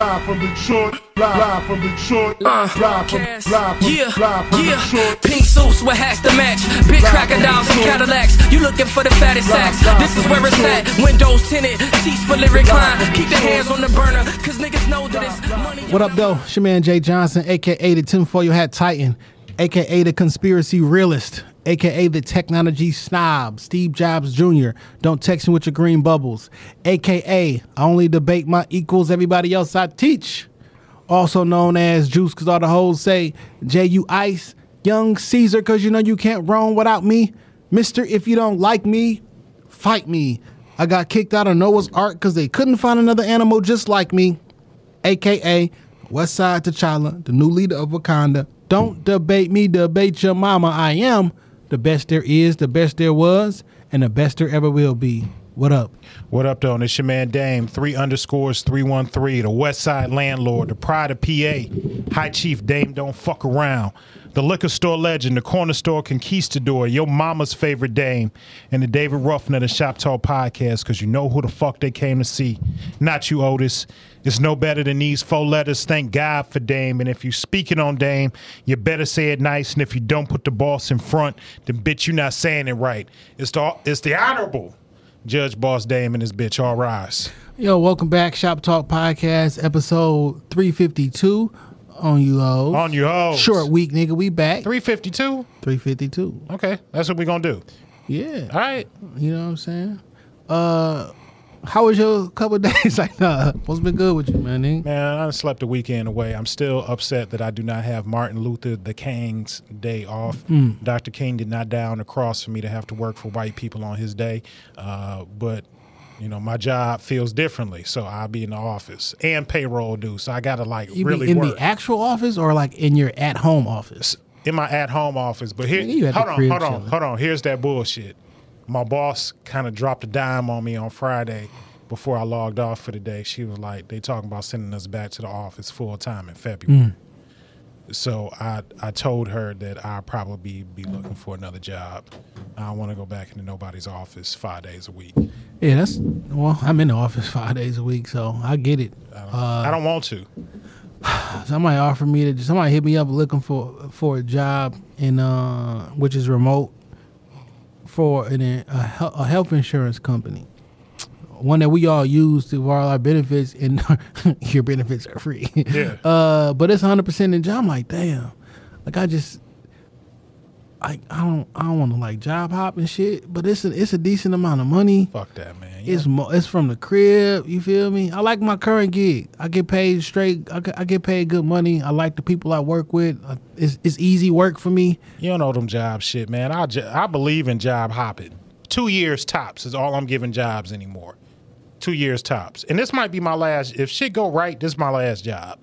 Live from Detroit, live from Detroit, uh, live from, live from, yeah, live from yeah. Detroit. Pink suits with hats to match. Big crocodiles and Cadillacs. You looking for the fattest sacks. This is where it's at. Windows tinted, seats fully reclined. Keep the hands on the burner, cause niggas know that it's money. What up, though? It's your man Jay Johnson, aka the tinfoil hat titan, aka the conspiracy realist, aka the technology snob, Steve Jobs Jr. Don't text me with your green bubbles, aka I only debate my equals, everybody else I teach. Also known as Juice, cause all the hoes say J U Ice, Young Caesar, cause you know you can't roam without me. Mister, if you don't like me, fight me. I got kicked out of Noah's Ark because they couldn't find another animal just like me aka West Side T'Challa, the new leader of Wakanda. Don't debate me, debate your mama. I am the best there is, the best there was, and the best there ever will be. What up? What up, though? It's your man Dame, three underscores, 313, the West Side Landlord, the Pride of PA, High Chief Dame Don't Fuck Around, the Liquor Store Legend, the Corner Store Conquistador, your mama's favorite Dame, and the David Ruffin of the Shop Talk Podcast, because you know who the fuck they came to see. Not you, Otis. It's no better than these four letters. Thank God for Dame. And if you speaking on Dame, you better say it nice. And if you don't put the boss in front, then bitch, you not saying it right. It's the it's the honorable Judge Boss Dame and his bitch. All rise. Yo, welcome back, Shop Talk Podcast, episode 352 on you hoes. On you hoes. Short week, nigga. We back. 352. 352. Okay, that's what we gonna do. Yeah. All right. You know what I'm saying? Uh, how was your couple days? like, nah, what's been good with you, man? nigga? Man, I slept the weekend away. I'm still upset that I do not have Martin Luther the King's day off. Dr. King did not die on the cross for me to have to work for white people on his day. Uh, but you know, my job feels differently, so I'll be in the office and payroll due. So I gotta like You really in work the actual office or like in your at home office? in my at home office. But here, hold on, hold on, hold on. Here's that bullshit. My boss kind of dropped a dime on me on Friday before I logged off for the day. She was like, "They talking about sending us back to the office full time in February." Mm. So I I told her that I'll probably be, be looking for another job. I want to go back into nobody's office five days a week. Yeah, that's well. I'm in the office five days a week, so I get it. I don't want to. Somebody offered me to. Somebody hit me up looking for for a job in uh, which is remote for an, a, a health insurance company. One that we all use to all our benefits, and your benefits are free. Yeah. Uh, but it's 100 percent in job. I'm like, damn. Like I just, I I don't I don't want to like job hop and shit. But it's a it's a decent amount of money. Fuck that, man. It's mo- it's from the crib. You feel me? I like my current gig. I get paid straight. I, get- I get paid good money. I like the people I work with. Uh, It's it's easy work for me. You don't know them job shit, man. I, j- I believe in job hopping. Two years tops is all I'm giving jobs anymore. Two years tops, and this might be my last. If shit go right, this is my last job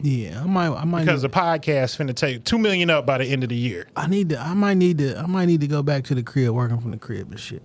Yeah, I might I might because need, the podcast finna take two million up by the end of the year. I need to I might need to I might need to go back to the crib working from the crib and shit.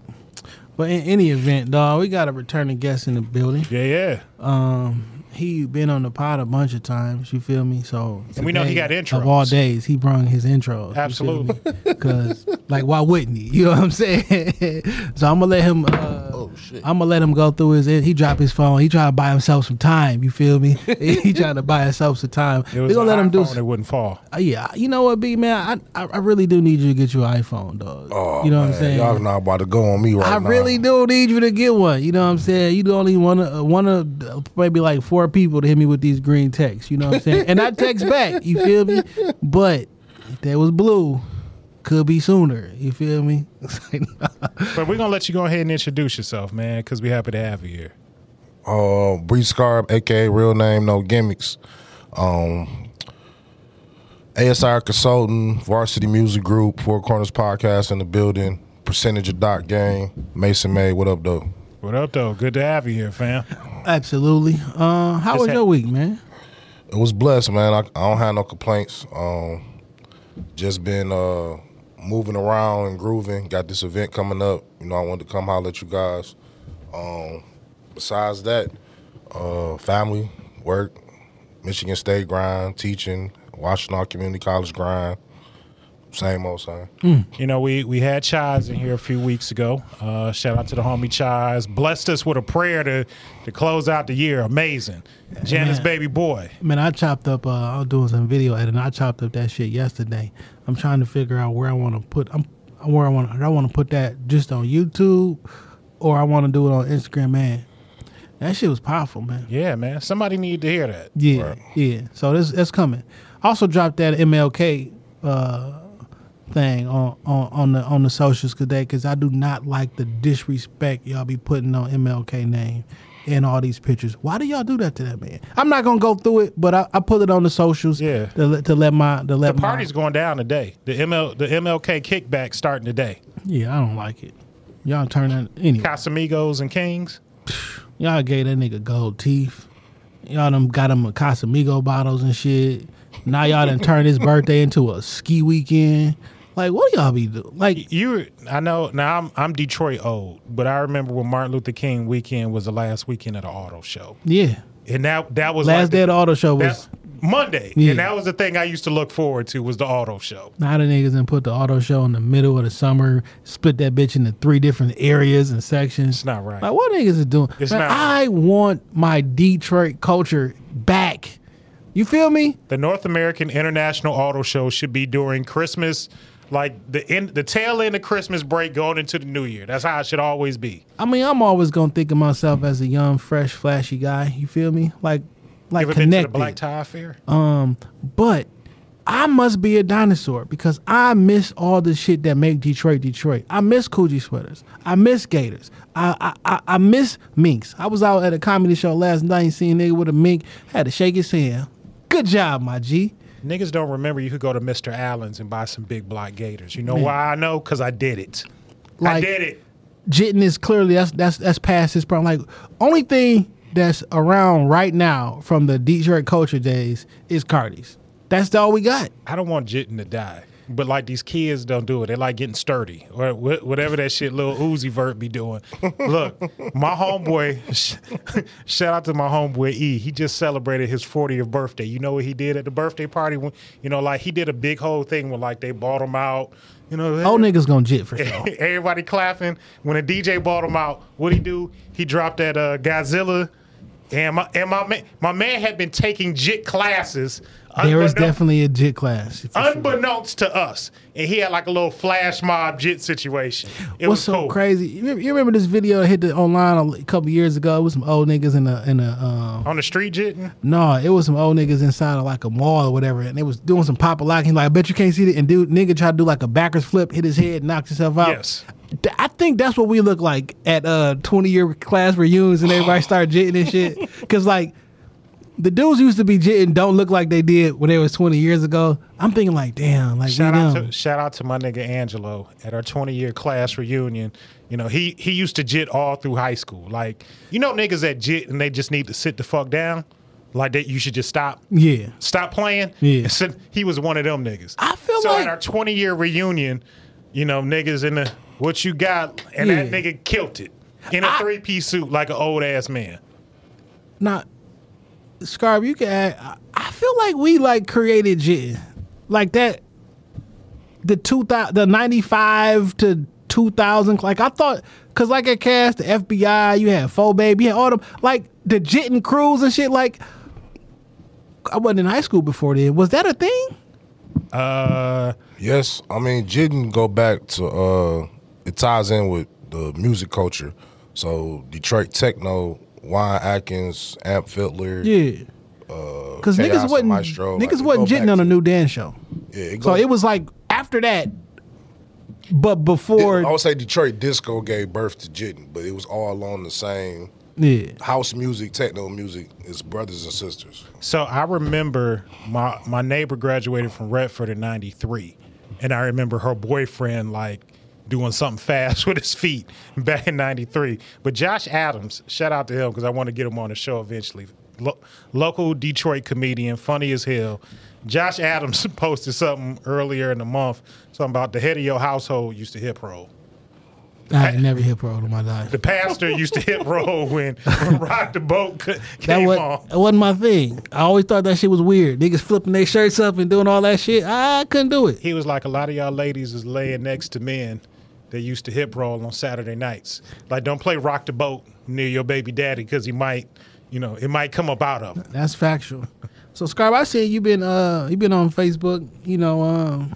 But in any event, dog, we got a returning guest in the building. Yeah, yeah. Um, he been on the pod a bunch of times. You feel me? So And we know he got got Of all days, he brung his intros. Absolutely. Because like, why wouldn't he? You know what I'm saying? so I'm gonna let him. Uh, Oh shit. I'm gonna let him go through his. He dropped his phone. He trying to buy himself some time. You feel me? he trying to buy himself some time. It We gonna let him do. It wouldn't fall. Uh, yeah, you know what, B man, I, I I really do need you to get your iPhone, dog. Oh, you know what I'm saying? Y'all not about to go on me right I now. really do need you to get one. You know what I'm saying? You only want to one of uh, maybe like four people to hit me with these green texts. You know what I'm saying? and I text back. You feel me? But if that was blue, could be sooner. You feel me? But we're gonna let you go ahead and introduce yourself, man, because we happy to have you here. Uh, Bree Scarb, aka real name, no gimmicks. Um, ASR consultant, Varsity Music Group, Four Corners Podcast in the building. Percentage of Dot Game, Mason May. What up, though? What up, though? Good to have you here, fam. Absolutely. Uh, how Just was ha- your week, man? It was blessed, man. I, I don't have no complaints. Um, just been uh, moving around and grooving. Got this event coming up. You know, I wanted to come holler at you guys. Um, besides that, uh, family, work, Michigan State grind, teaching, Washtenaw Community College grind. Same old same. You know, we we had Chaz in here a few weeks ago. Uh, shout out to the homie Chaz. Blessed us with a prayer to to close out the year. Amazing. Janice Man. baby boy. Man, I chopped up. Uh, I was doing some video editing. I chopped up that shit yesterday. I'm trying to figure out where I want to put. I'm where I want. I want to put that just on YouTube, or I want to do it on Instagram. Man, that shit was powerful, man. Yeah, man. Somebody need to hear that. Yeah, Right. yeah. So this that's coming. Also dropped that MLK uh, thing on, on on the on the socials today because I do not like the disrespect y'all be putting on MLK name in all these pictures. Why do y'all do that to that man? I'm not gonna go through it, but I, I put it on the socials. Yeah. To, let- to let my to let The my- party's going down today. The ML the MLK kickback starting today. Yeah, I don't like it. Y'all turn that anyway. Casamigos and Kings. Y'all gave that nigga gold teeth. Y'all done got him a Casamigo bottles and shit. Now y'all done turned his birthday into a ski weekend. Like, what do y'all be doing? Like, You, I know. Now I'm I'm Detroit old, but I remember when Martin Luther King weekend was the last weekend of the auto show, yeah. and that that was Last like day of the auto show was Monday, Yeah. and that was the thing I used to look forward to was the auto show. now the niggas done put the auto show in the middle of the summer, split that bitch into three different areas and sections. It's not right. Like, what niggas is doing? It's Man, not right. I want my Detroit culture back. You feel me? The North American International Auto Show should be during Christmas, like the end, the tail end of Christmas break going into the New Year. That's how it should always be. I mean, I'm always gonna think of myself as a young, fresh, flashy guy. You feel me? Like, like Ever been to the connected. Black Tie Fair? Um, but I must be a dinosaur because I miss all the shit that make Detroit Detroit. I miss Coogi sweaters. I miss Gators. I I, I, I miss minks. I was out at a comedy show last night and seen a nigga with a mink. Had to shake his hand. Good job, my G. Niggas don't remember you could go to Mr. Alan's and buy some big black gators. You know Man. why I know? Because I did it. Like, I did it. Jitten is clearly that's that's that's past his prime. Like only thing that's around right now from the Detroit culture days is Cartier's. That's all we got. I don't want Jitten to die. But like these kids don't do it. They like getting sturdy or whatever that shit Lil Uzi Vert be doing. Look, my homeboy, shout out to my homeboy E. He just celebrated his 40th birthday. You know what he did at the birthday party? When, you know, like he did a big whole thing where like they bought him out. You know, Old niggas gonna jit for sure. everybody clapping. When a DJ bought him out, what he do? He dropped that uh, Godzilla. And my and my man, my man had been taking jit classes. There is was definitely a jit class. for sure. unbeknownst to us, and he had like a little flash mob jit situation. It What's was so cool. crazy? You remember, you remember this video hit the online a couple years ago? It was some old niggas in a in a um, on the street jitting. no, it was some old niggas inside of like a mall or whatever, and they was doing some pop a lock. He's like, I bet you can't see it. And dude, nigga tried to do like a backwards flip, hit his head, knocked himself out. Yes. I think that's what we look like at uh 20 year class reunions and everybody start jitting and shit. Cause like the dudes used to be jitting don't look like they did when they was 20 years ago. I'm thinking like, damn, like Shout out to shout out to my nigga Angelo at our 20 year class reunion. You know, he he used to jit all through high school. Like, you know niggas that jit and they just need to sit the fuck down? Like that you should just stop. yeah. Stop playing. Yeah. Sit- he was one of them niggas. I feel so like- at our 20 year reunion, you know, niggas in the what you got, and that nigga killed it in a three piece suit like an old ass man. Now, Scarb, you can add, I- I feel like we like created jitting. Like that the two thousand the ninety five to two thousand like I thought cause like at Cass the FBI, you had Fo Baby, you had all them like the jitting crews and shit like I wasn't in high school before then. Was that a thing? Uh, Yes, I mean Jidden go back to uh it ties in with the music culture. So Detroit techno, Juan Atkins, Amp Fiddler. Yeah. Uh, Cause Chaos niggas wasn't Maestro, niggas like, wasn't go jitting on a new dance show. Yeah, it So it was like after that, but before I would say Detroit disco gave birth to Jidden, but it was all along the same yeah. house music, techno music is brothers and sisters. so I remember my my neighbor graduated from Redford in '93, and I remember her boyfriend like doing something fast with his feet back in '93. But Josh Adams, shout out to him because I want to get him on the show eventually. Lo- local Detroit comedian, funny as hell. Josh Adams posted something earlier in the month, something about the head of your household used to hip roll. I ain't never hip roll in my life. The pastor used to hip roll when, when Rock the Boat c- That, was, on. that wasn't my thing. I always thought that shit was weird. Niggas flipping their shirts up and doing all that shit. I couldn't do it. He was like, a lot of y'all ladies is laying next to men that used to hip roll on Saturday nights. Like, don't play Rock the Boat near your baby daddy because he might, you know, it might come up out of him. That's factual. So Scarb, I see you've been uh you've been on Facebook, you know, um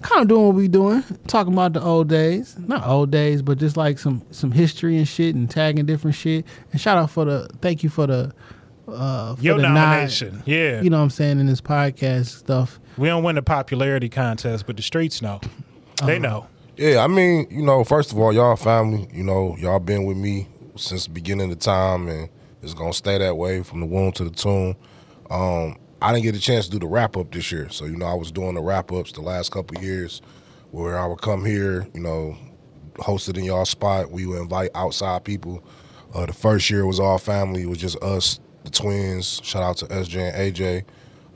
kind of doing what we doing, talking about the old days. Not old days, but just like some some history and shit and tagging different shit. And shout out for the thank you for the uh for Your the nod, nomination. yeah. You know what I'm saying in this podcast stuff. We don't win the popularity contest, but the streets know. They Uh-huh. know. Yeah, I mean, you know, first of all, y'all family. You know, y'all been with me since the beginning of time, and it's gonna stay that way from the womb to the tomb. Um, I didn't get a chance to do the wrap up this year, so you know, I was doing the wrap ups the last couple years, where I would come here, you know, hosted in y'all spot. We would invite outside people. Uh, the first year was all family. It was just us, the twins. Shout out to SJ and AJ,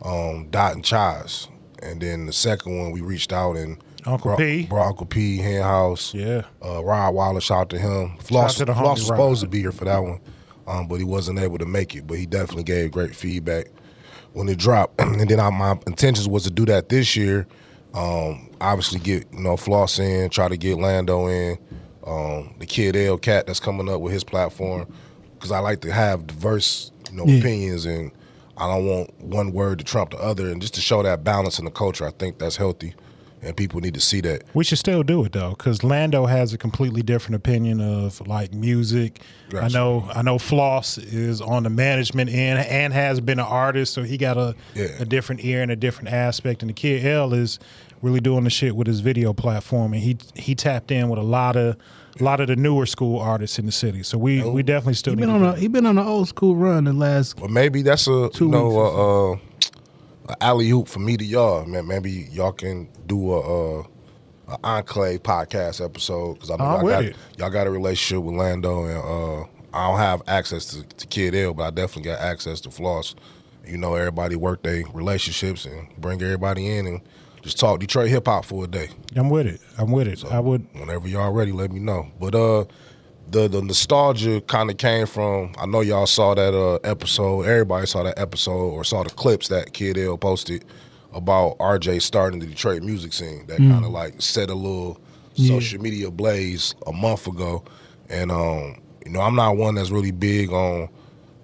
um, Dot and Chaz. And then the second one, we reached out and Uncle brought, P. brought Uncle P, Hen House. Yeah. Uh, Rod Wallace, shout out to him. Floss, to Floss was supposed to be here for that one, um, but he wasn't able to make it. But he definitely gave great feedback when it dropped. and then I, my intentions was to do that this year. Um, obviously, get you know Floss in, try to get Lando in, um, the kid L Cat that's coming up with his platform, because I like to have diverse you know Yeah. opinions and I don't want one word to trump the other, and just to show that balance in the culture, I think that's healthy, and people need to see that. We should still do it though, because Lando has a completely different opinion of like music. I know, I know, Floss is on the management end and has been an artist, so he got a Yeah. a different ear and a different aspect. And the kid L is really doing the shit with his video platform, and he he tapped in with a lot of a lot of the newer school artists in the city. So we oh. we definitely still He need been to on a he been on an old school run the last Well, maybe that's a Two you know weeks uh, uh, a alley oop for me to y'all. Man, maybe y'all can do a, uh a enclave podcast episode because I know I'm y'all got it. y'all got a relationship with Lando and uh, I don't have access to, to Kid L, but I definitely got access to Floss. You know, everybody work their relationships and bring everybody in and just talk Detroit hip hop for a day. I'm with it. I'm with it. I would. Whenever y'all ready, let me know. But uh the the nostalgia kind of came from I know y'all saw that uh episode, everybody saw that episode or saw the clips that Kid L posted about RJ starting the Detroit music scene. That kind of like set a little social media blaze a month ago. And um, you know, I'm not one that's really big on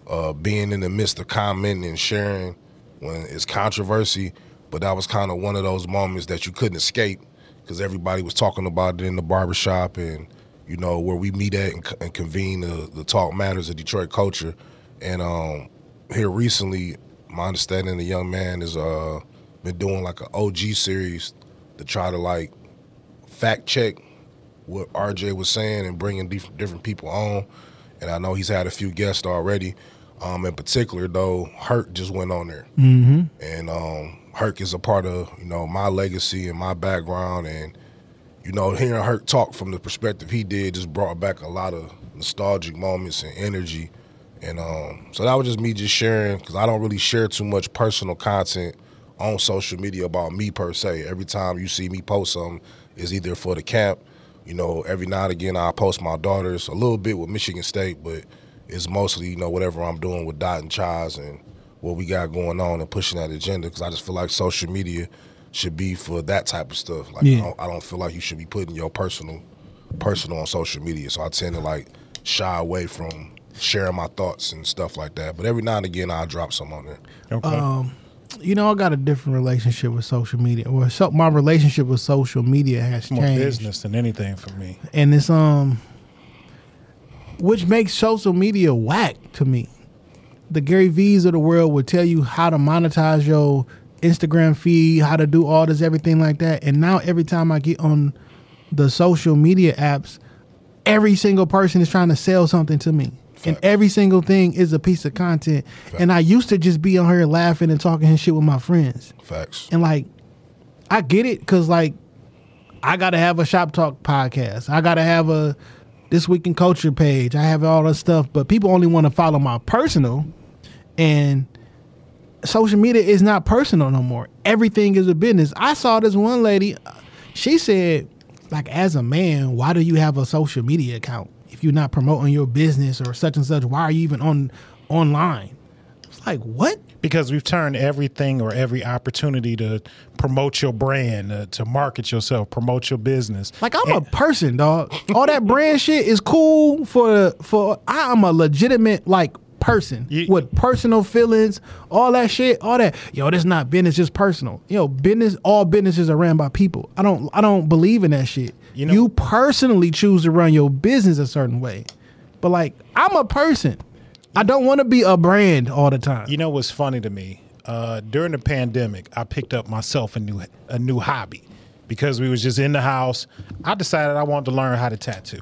uh being in the midst of commenting and sharing when it's controversy, but that was kind of one of those moments that you couldn't escape because everybody was talking about it in the barbershop and you know where we meet at and, and convene the, the talk matters of Detroit culture. And um, here recently, my understanding, the young man has uh, been doing like an OG series to try to like fact check what RJ was saying and bringing dif- different people on. And I know he's had a few guests already. Um, in particular, though, Hurt just went on there, mm-hmm. and um, Hurt is a part of you know my legacy and my background, and you know hearing Hurt talk from the perspective he did just brought back a lot of nostalgic moments and energy, and um, so that was just me just sharing because I don't really share too much personal content on social media about me per se. Every time you see me post something, is either for the camp, you know. Every now and again, I post my daughters a little bit with Michigan State, but it's mostly you know whatever I'm doing with Dot and Chaz and what we got going on and pushing that agenda because I just feel like social media should be for that type of stuff. Like Yeah. I, don't, I don't feel like you should be putting your personal personal on social media. So I tend to like shy away from sharing my thoughts and stuff like that. But every now and again, I'll drop some on there. Okay. you know, I got a different relationship with social media. Well, so my relationship with social media has More changed. business than anything for me. and it's um which makes social media whack to me the Gary Vee's of the world would tell you how to monetize your instagram feed how to do all this everything like that and now every time i get on the social media apps every single person is trying to sell something to me and every single thing is a piece of content and i used to just be on here laughing and talking and shit with my friends Facts. and like, I get it because like, I gotta have a shop talk podcast. I gotta have a this week in culture page. I have all that stuff, but people only want to follow my personal. and social media is not personal no more. Everything is a business. I saw this one lady. She said, like, as a man, why do you have a social media account if you're not promoting your business or such and such? Why are you even on online? It's like what? because we've turned everything or every opportunity to promote your brand, uh, to market yourself, promote your business. Like I'm a person, dog. All that brand shit is cool for for. I'm a legitimate like person You- with personal feelings, all that shit, all that. Yo, this not business, just personal. Yo, business, all businesses are ran by people. I don't, I don't believe in that shit. You know- you personally choose to run your business a certain way, but like I'm a person. I don't want to be a brand all the time. You know what's funny to me? Uh, during the pandemic, I picked up myself a new a new hobby because we was just in the house. I decided I wanted to learn how to tattoo.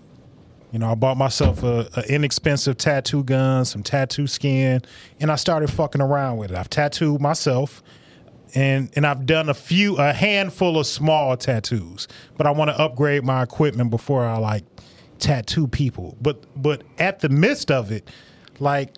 You know, I bought myself a, a inexpensive tattoo gun, some tattoo skin, and I started fucking around with it. I've tattooed myself, and and I've done a few, a handful of small tattoos, but I want to upgrade my equipment before I like tattoo people. But but at the midst of it, like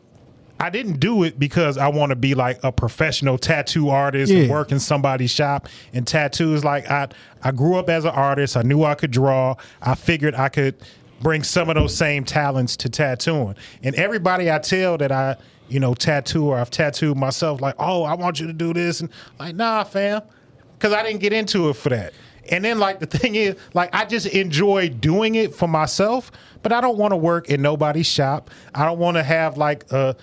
I didn't do it because I want to be like a professional tattoo artist and work in somebody's shop and tattoos. Like I, I grew up as an artist. I knew I could draw. I figured I could bring some of those same talents to tattooing. And everybody I tell that I, you know, tattoo or I've tattooed myself, like, oh, I want you to do this, and like, nah, fam, because I didn't get into it for that. And then like the thing is, like I just enjoy doing it for myself, but I don't want to work in nobody's shop. I don't want to have like a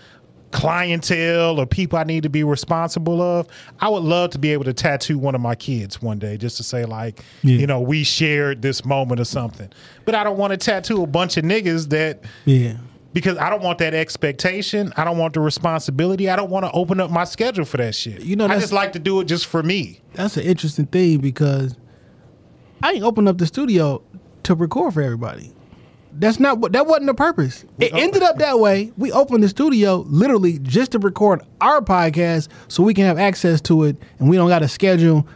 clientele or people I need to be responsible of. I would love to be able to tattoo one of my kids one day just to say like, Yeah. you know, we shared this moment or something. But I don't want to tattoo a bunch of niggas that Yeah. because I don't want that expectation. I don't want the responsibility. I don't want to open up my schedule for that shit. You know, I just like to do it just for me. that's an interesting thing because I ain't opened up the studio to record for everybody. That's not what that wasn't the purpose. It ended up that way. We opened the studio literally just to record our podcast so we can have access to it and we don't got to schedule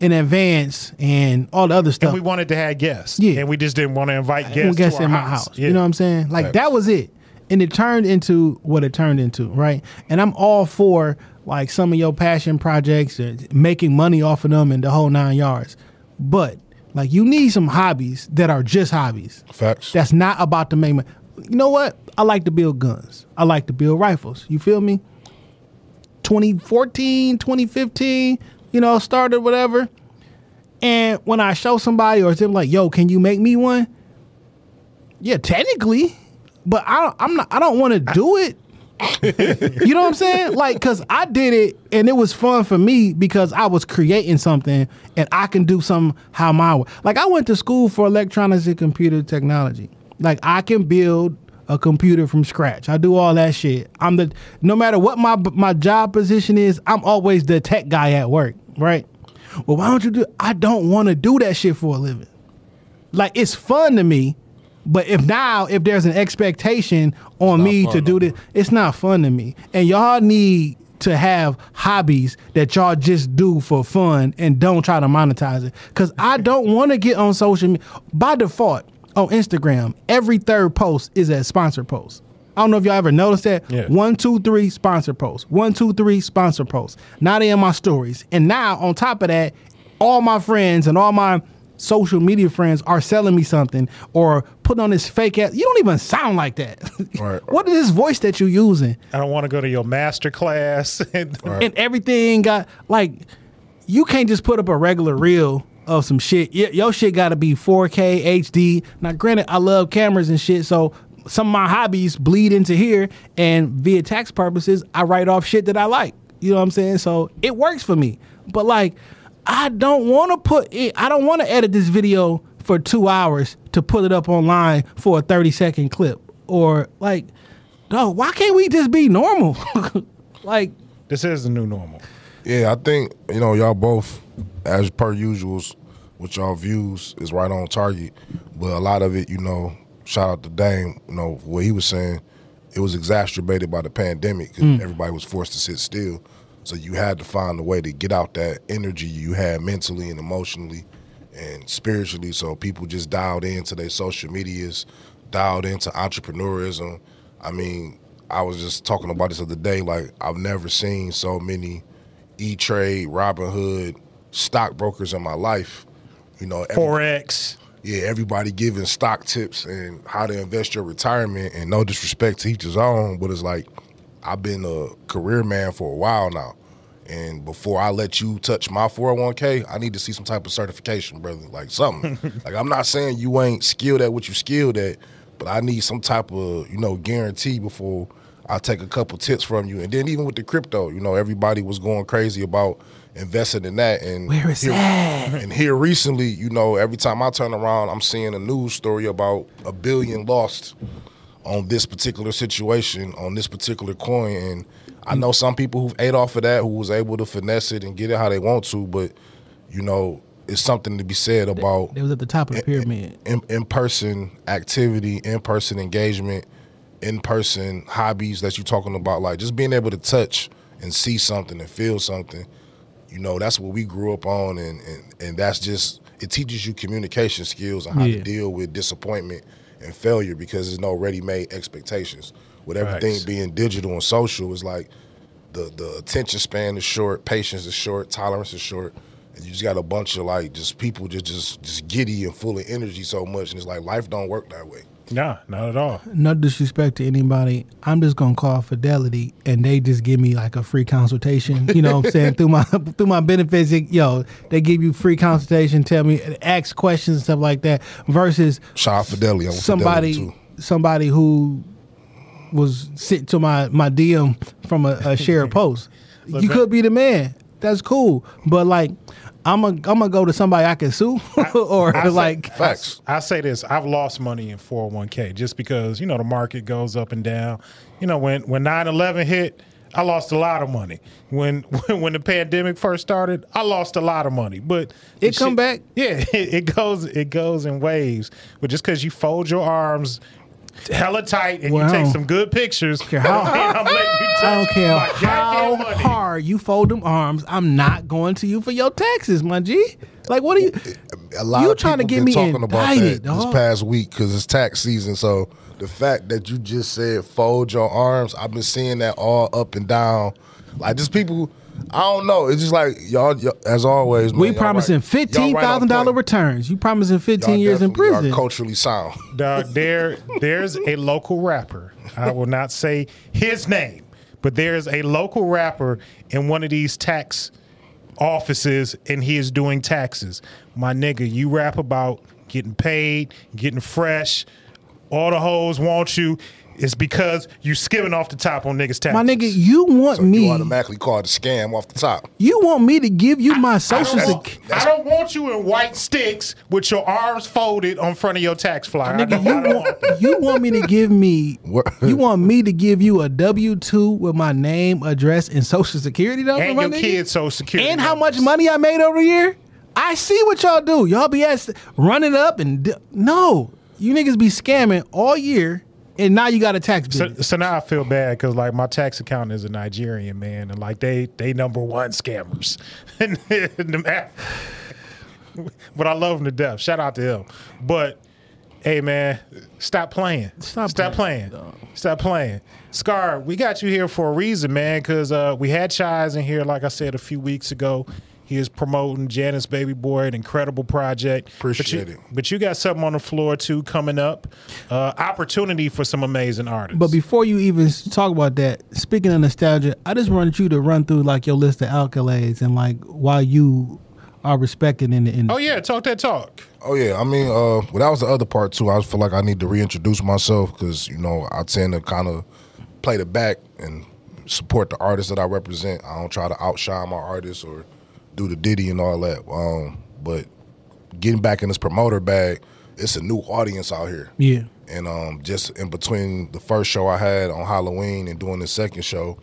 in advance and all the other stuff. And we wanted to have guests. Yeah. And we just didn't want to invite guests, guests to our in my house. house. Yeah. You know what I'm saying? Like that was it. And it turned into what it turned into, right? And I'm all for like some of your passion projects and making money off of them and the whole nine yards. But like you need some hobbies that are just hobbies. Facts. That's not about the main. You know what? I like to build guns. I like to build rifles. You feel me? 2014, 2015, you know, started whatever. And when I show somebody or them like, yo, can you make me one? Yeah, technically, but I don't, I'm not. I don't want to do it. You know what I'm saying? Like, cause I did it and it was fun for me because I was creating something and I can do some how my way. Like, I went to school for electronics and computer technology. Like, I can build a computer from scratch. I do all that shit. I'm the no matter what my my job position is, I'm always the tech guy at work, right? Well, why don't you do? I don't want to do that shit for a living. Like, it's fun to me. But if now, if there's an expectation on me to do this, it's not fun to me. And y'all need to have hobbies that y'all just do for fun and don't try to monetize it. Cause I don't want to get on social media. By default, on Instagram, every third post is a sponsor post. I don't know if y'all ever noticed that. Yeah. One, two, three, sponsor post. One, two, three, sponsor post. Now they in my stories. And now on top of that, all my friends and all my social media friends are selling me something or putting on this fake ass. You don't even sound like that. Right. what is this voice that you're using? I don't want to go to your master class. And And everything got like you can't just put up a regular reel of some shit. Y- your shit got to be 4K HD. Now, granted, I love cameras and shit, so some of my hobbies bleed into here. And via tax purposes, I write off shit that I like. You know what I'm saying? So it works for me. But like, I don't want to put it. I don't want to edit this video for two hours to put it up online for a 30 second clip or like, dog. Why can't we just be normal? like. this is the new normal. Yeah, I think you know y'all both, as per usuals, with y'all views is right on target. But a lot of it, you know, shout out to Dame. You know what he was saying, it was exacerbated by the pandemic. 'cause mm. Everybody was forced to sit still, so you had to find a way to get out that energy you had mentally and emotionally and spiritually. So people just dialed into their social medias, dialed into entrepreneurism. I mean, I was just talking about this other day. Like I've never seen so many E Trade, Robinhood, stockbrokers in my life. You know, Forex. yeah, everybody giving stock tips and how to invest your retirement. And no disrespect to each his own, but it's like I've been a career man for a while now. And before I let you touch my 401k, I need to see some type of certification, brother. Like something. like I'm not saying you ain't skilled at what you skilled at, but I need some type of, you know, guarantee before I take a couple tips from you. And then even with the crypto, you know, everybody was going crazy about investing in that. And Where is here- that? and here recently, you know, every time I turn around, I'm seeing a news story about a billion lost on this particular situation, on this particular coin. And I know some people who've ate off of that, who was able to finesse it and get it how they want to, but you know, it's something to be said about It was at the top of the pyramid. in, in-person activity, in-person engagement, in-person hobbies that you're talking about, like just being able to touch and see something and feel something. You know, that's what we grew up on, and and, and that's just it teaches you communication skills and how Yeah. to deal with disappointment and failure because there's no ready-made expectations. With everything Facts. being digital and social, it's like the the attention span is short, patience is short, tolerance is short, and you just got a bunch of like just people just just just giddy and full of energy so much, and it's like life don't work that way. Nah, not at all. No disrespect to anybody. I'm just gonna call Fidelity and they just give me like a free consultation. You know what I'm saying? through my through my benefits, yo, they give you free consultation, tell me ask questions and stuff like that. Versus Shout out Fidelity, I'm somebody Fidelity too. somebody who was sent to my my DM from a, a shared post. you could be the man. That's cool. But like I'm a, I'm gonna go to somebody I can sue or I say- like Facts. I say this: I've lost money in 401k just because you know the market goes up and down. You know when when 9/11 hit, I lost a lot of money. When when, when the pandemic first started, I lost a lot of money. But It come back? Yeah, it, it goes it goes in waves. But just because you fold your arms hella tight and Well, you take some good pictures, care how- I'm letting you touch I don't care my how money. hard you fold them arms. I'm not going to you for your taxes, my G. Like, what are you? A lot You of trying to people get been me talking about indicted, that this past week because it's tax season. So the fact that you just said fold your arms, I've been seeing that all up and down. Like just people, I don't know. It's just like y'all, y'all as always. Man, We y'all promising right- y'all fifteen right on thousand dollar returns. You promising Y'all fifteen years in prison. Are culturally sound. Dog, there, there's a local rapper. I will not say his name, but there's a local rapper in one of these tax offices, and he is doing taxes. My nigga, you rap about getting paid, getting fresh. All the hoes want you. It's because you skimming off the top on niggas' taxes. my nigga, you want So me? you automatically called a scam off the top. You want me to give you my social security? I don't want you in white sticks with your arms folded on front of your tax flyer. Nigga, you want, want you want me to give me you want me to give you a W two with my name, address, and social security number, and your nigga? kids' social security. and how much money I made over here? I see what y'all do. Y'all be asked running up and d- no, you niggas be scamming all year, and now you got a tax So, bill. so now I feel bad because like my tax accountant is a Nigerian man, and like they they number one scammers. And the man- but I love him to death. Shout out to him. But hey, man, stop playing. Stop stop playing, playing. dog. Stop playing. Scar, we got you here for a reason, man. Because uh, we had Chaz in here, like I said a few weeks ago. He is promoting Janice Baby Boy, an incredible project. Appreciate but you, it. But you got something on the floor too coming up. Uh, opportunity for some amazing artists. But before you even talk about that, speaking of nostalgia, I just wanted you to run through like your list of accolades and like why you are respected in the industry. Oh yeah, talk that talk. Oh yeah, I mean, uh, well, that was the other part too. I feel like I need to reintroduce myself because you know I tend to kind of play the back and support the artists that I represent. I don't try to outshine my artists or do the Diddy and all that. Um, but getting back in this promoter bag, it's a new audience out here. Yeah. And um, just in between the first show I had on Halloween and doing the second show,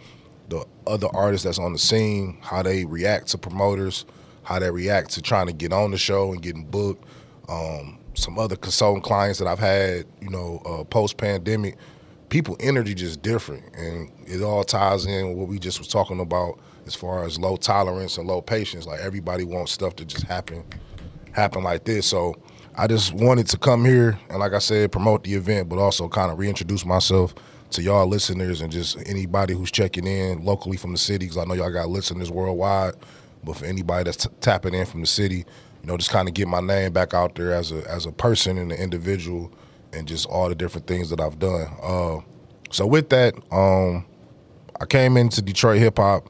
the other artists that's on the scene, how they react to promoters, how they react to trying to get on the show and getting booked. Um, some other consulting clients that I've had, you know, uh, post pandemic, people energy just different, and it all ties in with what we just was talking about as far as low tolerance and low patience. Like everybody wants stuff to just happen, happen like this. So I just wanted to come here and, like I said, promote the event, but also kind of reintroduce myself, to y'all listeners and just anybody who's checking in locally from the city, because I know y'all got listeners worldwide. But for anybody that's t- tapping in from the city, you know, just kind of get my name back out there as a as a person and an individual, and just all the different things that I've done. Uh, so with that, um, I came into Detroit hip hop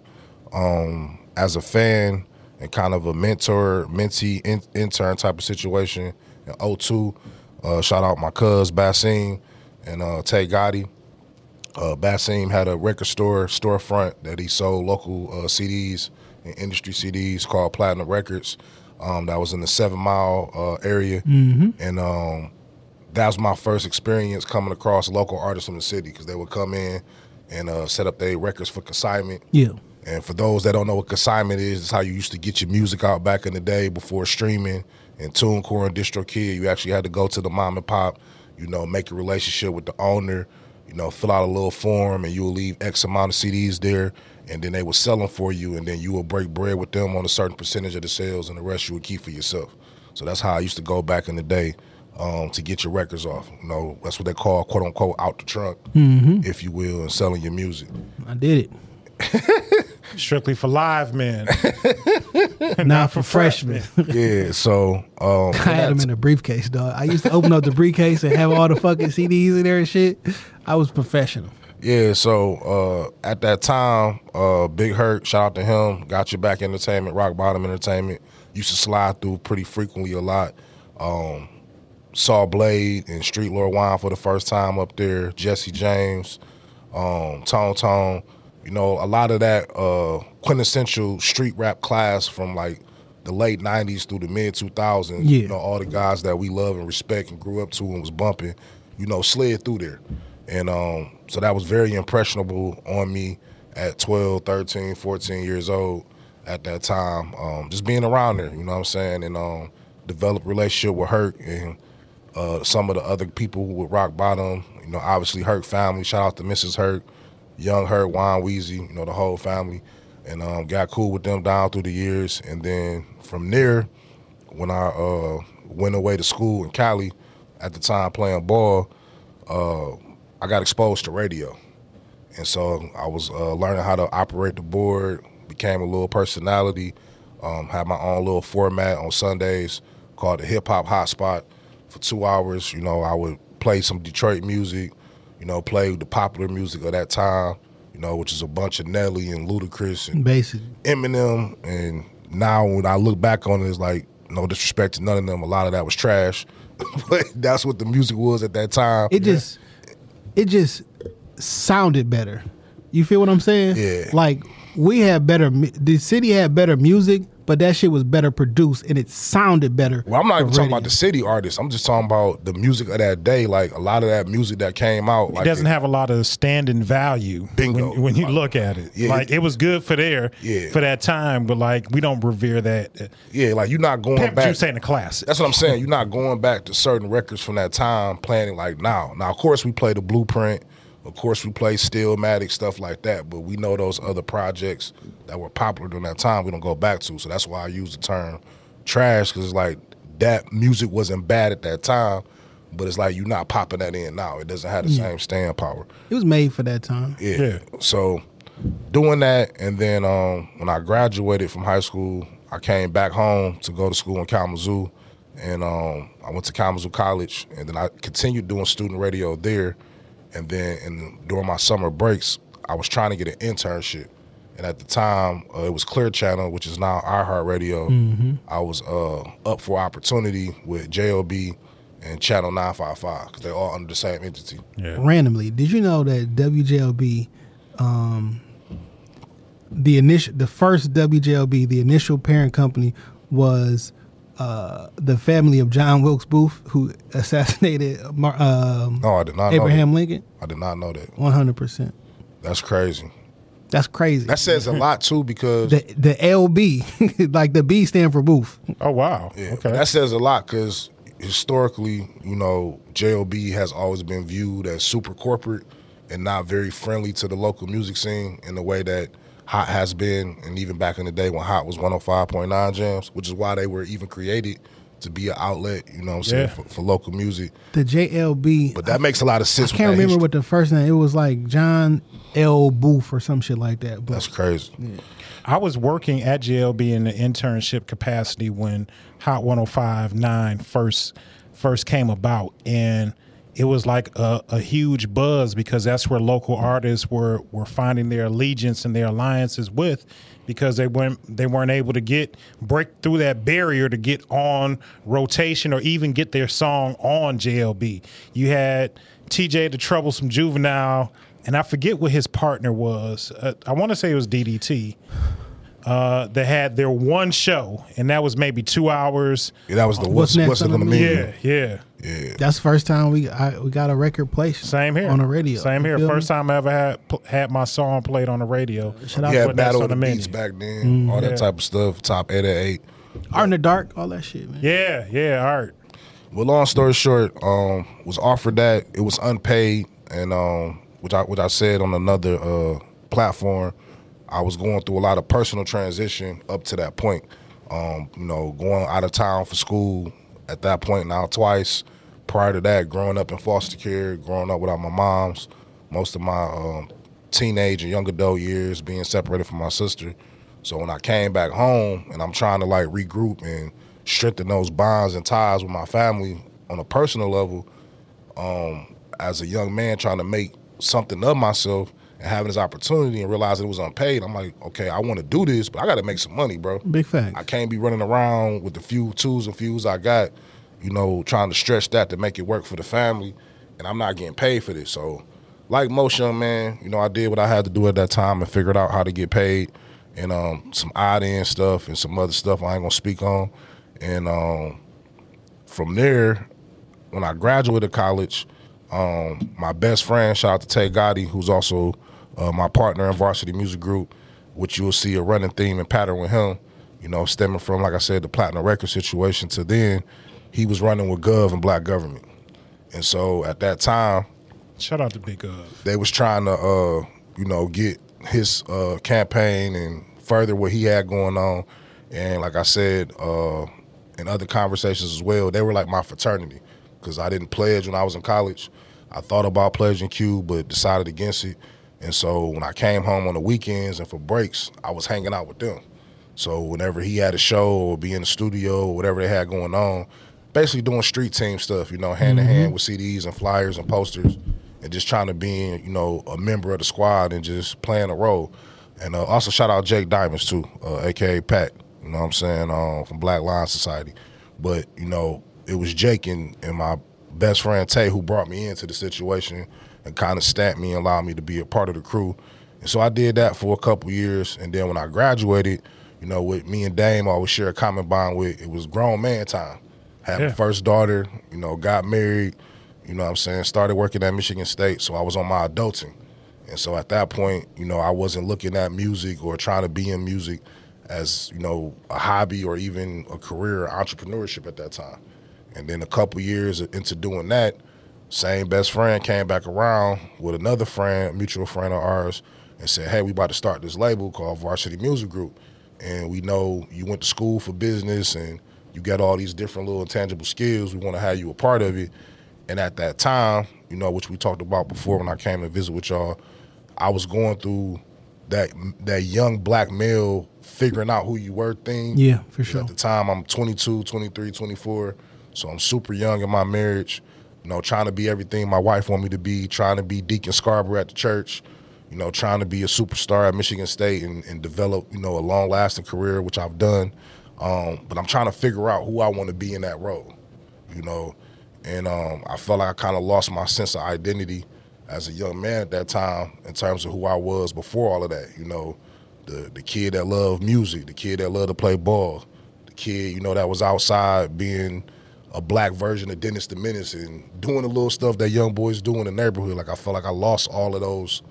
um, as a fan and kind of a mentor, mentee, in, intern type of situation in 02. Uh, shout out my cuz Bassim and uh, Tay Gotti. Uh, Bassim had a record store storefront that he sold local uh, CDs and industry CDs called Platinum Records. Um, that was in the Seven Mile uh, area, and um, that was my first experience coming across local artists from the city because they would come in and uh, set up their records for consignment. Yeah. And for those that don't know what consignment is, it's how you used to get your music out back in the day before streaming and TuneCore and DistroKid. You actually had to go to the mom and pop, you know, make a relationship with the owner, you know, fill out a little form, and you will leave X amount of CDs there, and then they would sell them for you, and then you will break bread with them on a certain percentage of the sales, and the rest you would keep for yourself. So that's how I used to go back in the day um, to get your records off. You know, that's what they call quote unquote out the trunk, if you will, and selling your music. I did it. Strictly for live men. Not for freshmen. yeah, so um, I had them in a briefcase, dog. I used to open up the briefcase and have all the fucking CDs in there and shit. I was professional. Yeah, so uh, at that time, uh, Big Hurt, shout out to him, got your back entertainment, rock bottom entertainment. Used to slide through pretty frequently a lot. Um, saw Blade and Street Lord Juan for the first time up there. Jesse James, um, Tone Tone. You know, a lot of that uh, quintessential street rap class from like the late '90s through the mid 2000s. Yeah. You know, all the guys that we love and respect and grew up to and was bumping. You know, slid through there. And um, so that was very impressionable on me at 12, 13, 14 years old at that time. Um, just being around there, you know what I'm saying? And um, developed relationship with Hurt and uh, some of the other people who would rock bottom. You know, obviously Hurt family. Shout out to Mrs. Hurt, Young Hurt, Juan Weezy, you know, the whole family. And um, got cool with them down through the years. And then from there, when I uh, went away to school in Cali, at the time playing ball, uh, I got exposed to radio. And so I was uh, learning how to operate the board, became a little personality, um, had my own little format on Sundays called the Hip Hop Hotspot for two hours. You know, I would play some Detroit music, you know, play the popular music of that time, you know, which is a bunch of Nelly and Ludacris and Basic. Eminem. And now when I look back on it, it's like, no disrespect to none of them, a lot of that was trash. but that's what the music was at that time. It just it just sounded better. You feel what I'm saying? Yeah. Like we had better the city had better music, but that shit was better produced and it sounded better. Well, I'm not for even talking about the city artists. I'm just talking about the music of that day. Like a lot of that music that came out. Like it doesn't have a lot of standing value Bingo. when, when you look at it. Yeah. Like it was good for there Yeah. for that time, but like we don't revere that. Yeah, like you're not going Pimp back. Juice ain't a classic. That's what I'm saying. You're not going back to certain records from that time, playing like now. Now, of course, we play the Blueprint. Of course, we play Stillmatic stuff like that. But we know those other projects that were popular during that time. We don't go back to. So that's why I use the term trash because it's like that music wasn't bad at that time, but it's like you're not popping that in now. It doesn't have the same stand power. It was made for that time. Yeah. Yeah. So doing that, and then um, when I graduated from high school, I came back home to go to school in Kalamazoo, and um, I went to Kalamazoo College, and then I continued doing student radio there, and then in, during my summer breaks, I was trying to get an internship. And at the time, uh, it was Clear Channel, which is now iHeartRadio. I was uh, up for opportunity with JLB and Channel 955 because they're all under the same entity. Yeah. Randomly, did you know that WJLB, um, the initial, the first WJLB, the initial parent company was uh, the family of John Wilkes Booth, who assassinated Mar- um, No, I did not know Abraham that. Lincoln. I did not know that. One hundred percent. That's crazy. That's crazy. That says a lot too because the the LB, like the B stand for Booth. Oh wow. yeah, okay. that says a lot because historically, you know, JLB has always been viewed as super corporate and not very friendly to the local music scene in the way that Hot has been, and even back in the day when Hot was 105.9 jams, which is why they were even created to be an outlet. You know what I'm saying Yeah. for, for local music. The JLB. But that makes a lot of sense. I can't remember history. what the first name. It was like John L. Booth or some shit like that. But That's crazy. I was working at JLB in the internship capacity when Hot 1059 first first came about and it was like a, a huge buzz because that's where local artists were were finding their allegiance and their alliances with because they weren't they weren't able to get break through that barrier to get on rotation or even get their song on JLB. You had TJ the Troublesome Juvenile and I forget what his partner was. Uh, I want to say it was DDT. Uh, they had their one show, and that was maybe two hours. Yeah, that was the What's what's next what's it on the gonna menu? mean? Yeah, yeah. that's the first time we I, we got a record placed. Same here on the radio. Same here. First me? time I ever had had my song played on the radio. Shout out You had Battle of the menu. Beats back then, all that Yeah. type of stuff. Top eight at eight. Art in the Dark, all that shit, man. Yeah, yeah, art. Well, long story short, um, was offered that it was unpaid, and um, which I which I said on another uh, platform, I was going through a lot of personal transition up to that point. Um, you know, going out of town for school at that point now twice. Prior to that, growing up in foster care, growing up without my mom's, most of my um, teenage and young adult years being separated from my sister. So when I came back home and I'm trying to like regroup and strengthen those bonds and ties with my family on a personal level, um, as a young man trying to make something of myself and having this opportunity and realizing it was unpaid, I'm like, okay, I want to do this, but I got to make some money, bro. Big fact. I can't be running around with the few tools and fuse I got, you know, trying to stretch that to make it work for the family, and I'm not getting paid for this. So, like most young man, you know, I did what I had to do at that time and figured out how to get paid, and um, some odd end stuff and some other stuff I ain't gonna speak on, and um, from there, when I graduated college, um, my best friend, shout out to Tay Gotti, who's also uh, my partner in Varsity Music Group, which you'll see a running theme and pattern with him. You know, stemming from like I said, the platinum record situation to then, he was running with Gov and Black Government, and so at that time, Shout out to Big Gov. they was trying to uh you know get his uh campaign and further what he had going on and like i said uh in other conversations as well they were like my fraternity because i didn't pledge when i was in college i thought about pledging q but decided against it and so when i came home on the weekends and for breaks i was hanging out with them so whenever he had a show or be in the studio or whatever they had going on, basically doing street team stuff, you know, hand in hand with CDs and flyers and posters, and just trying to be, you know, a member of the squad and just playing a role. And uh, also shout out Jake Diamonds too, uh, aka Pat. You know what I'm saying um, from Black Lion Society. But you know, it was Jake and, and my best friend Tay who brought me into the situation and kind of stamped me and allowed me to be a part of the crew. And so I did that for a couple years, and then when I graduated, you know, with me and Dame, I always share a common bond with. It was grown man time. Had Yeah. my first daughter, you know, got married, you know what I'm saying, started working at Michigan State, so I was on my adulting. And so at that point, you know, I wasn't looking at music or trying to be in music as, you know, a hobby or even a career entrepreneurship at that time. And then a couple years into doing that, same best friend came back around with another friend, mutual friend of ours, and said, Hey, we about to start this label called Varsity Music Group. And we know you went to school for business and you got all these different little intangible skills. We want to have you a part of it. And at that time, you know, which we talked about before when I came to visit with y'all, I was going through that that young black male figuring out who you were thing. Yeah, for sure. At the time, I'm 22, 23, 24. So I'm super young in my marriage, you know, trying to be everything my wife want me to be, trying to be Deacon Scarborough at the church, you know, trying to be a superstar at Michigan State and, and develop, you know, a long lasting career, which I've done. Um, but I'm trying to figure out who I want to be in that role, you know. And um, I felt like I kind of lost my sense of identity as a young man at that time in terms of who I was before all of that, you know. The, the kid that loved music, the kid that loved to play ball, the kid, you know, that was outside being a black version of Dennis the Menace and doing the little stuff that young boys do in the neighborhood. Like I felt like I lost all of those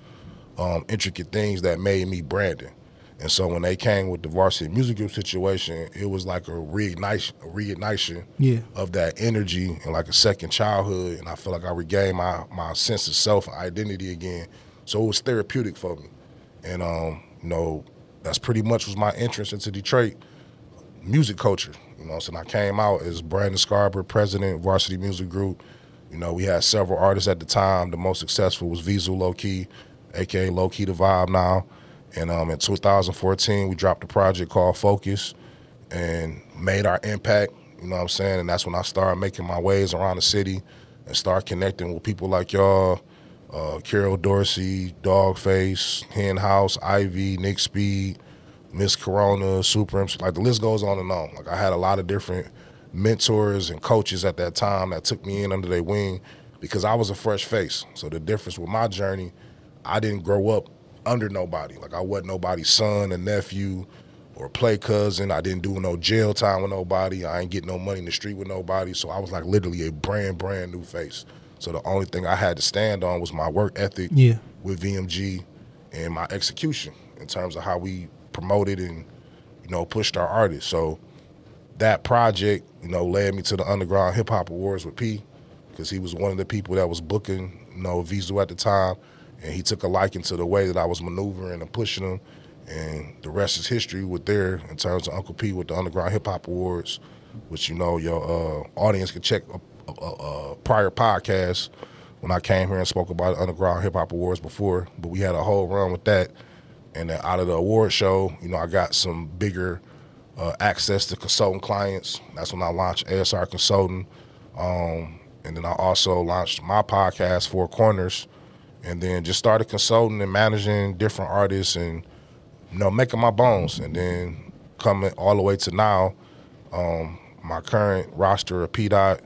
um, intricate things that made me Brandon. And so when they came with the varsity music group situation, it was like a reignition, a reignition Yeah. of that energy and like a second childhood. And I feel like I regained my my sense of self and identity again. So it was therapeutic for me. And um, you know, that's pretty much was my entrance into Detroit. Music culture. You know, so I came out as Brandon Scarborough, president, of Varsity Music Group. You know, we had several artists at the time. The most successful was Vizu Low Key, aka Low Key the Vibe now. And um, in 2014, we dropped a project called Focus and made our impact. You know what I'm saying? And that's when I started making my ways around the city and start connecting with people like y'all, uh, Carol Dorsey, Dogface, Hen House, Ivy, Nick Speed, Miss Corona, Super. Like the list goes on and on. Like I had a lot of different mentors and coaches at that time that took me in under their wing because I was a fresh face. So the difference with my journey, I didn't grow up under nobody. Like I wasn't nobody's son and nephew or play cousin. I didn't do no jail time with nobody. I ain't get no money in the street with nobody. So I was like literally a brand, brand new face. So the only thing I had to stand on was my work ethic Yeah. with VMG and my execution in terms of how we promoted and, you know, pushed our artists. So that project, you know, led me to the Underground Hip Hop Awards with P because he was one of the people that was booking, you know, Vizu at the time. And he took a liking to the way that I was maneuvering and pushing him. And the rest is history with there in terms of Uncle P with the Underground Hip Hop Awards, which, you know, your uh, audience can check a, a, a prior podcast when I came here and spoke about the Underground Hip Hop Awards before. But we had a whole run with that. And then out of the award show, you know, I got some bigger uh, access to consulting clients. That's when I launched ASR Consulting. Um, and then I also launched my podcast, Four Corners, and then just started consulting and managing different artists and, you know, making my bones. And then coming all the way to now, um, my current roster of P Dot,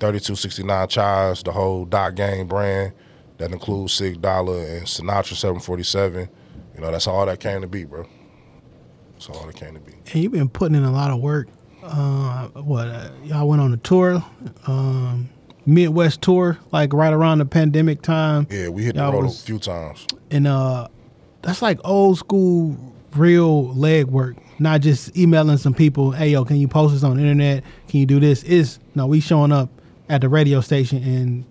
3269 Chaz, the whole Dot Game brand that includes Sig Dollar and Sinatra 747. You know, that's all that came to be, bro. That's all that came to be. And you've been putting in a lot of work. Uh, what uh, y'all went on a tour, um, Midwest tour, like right around the pandemic time. Yeah, we hit the Y'all road was- a few times. and uh that's like old school real leg work not just emailing some people hey yo can you post this on the internet can you do this is no we showing up at the radio station in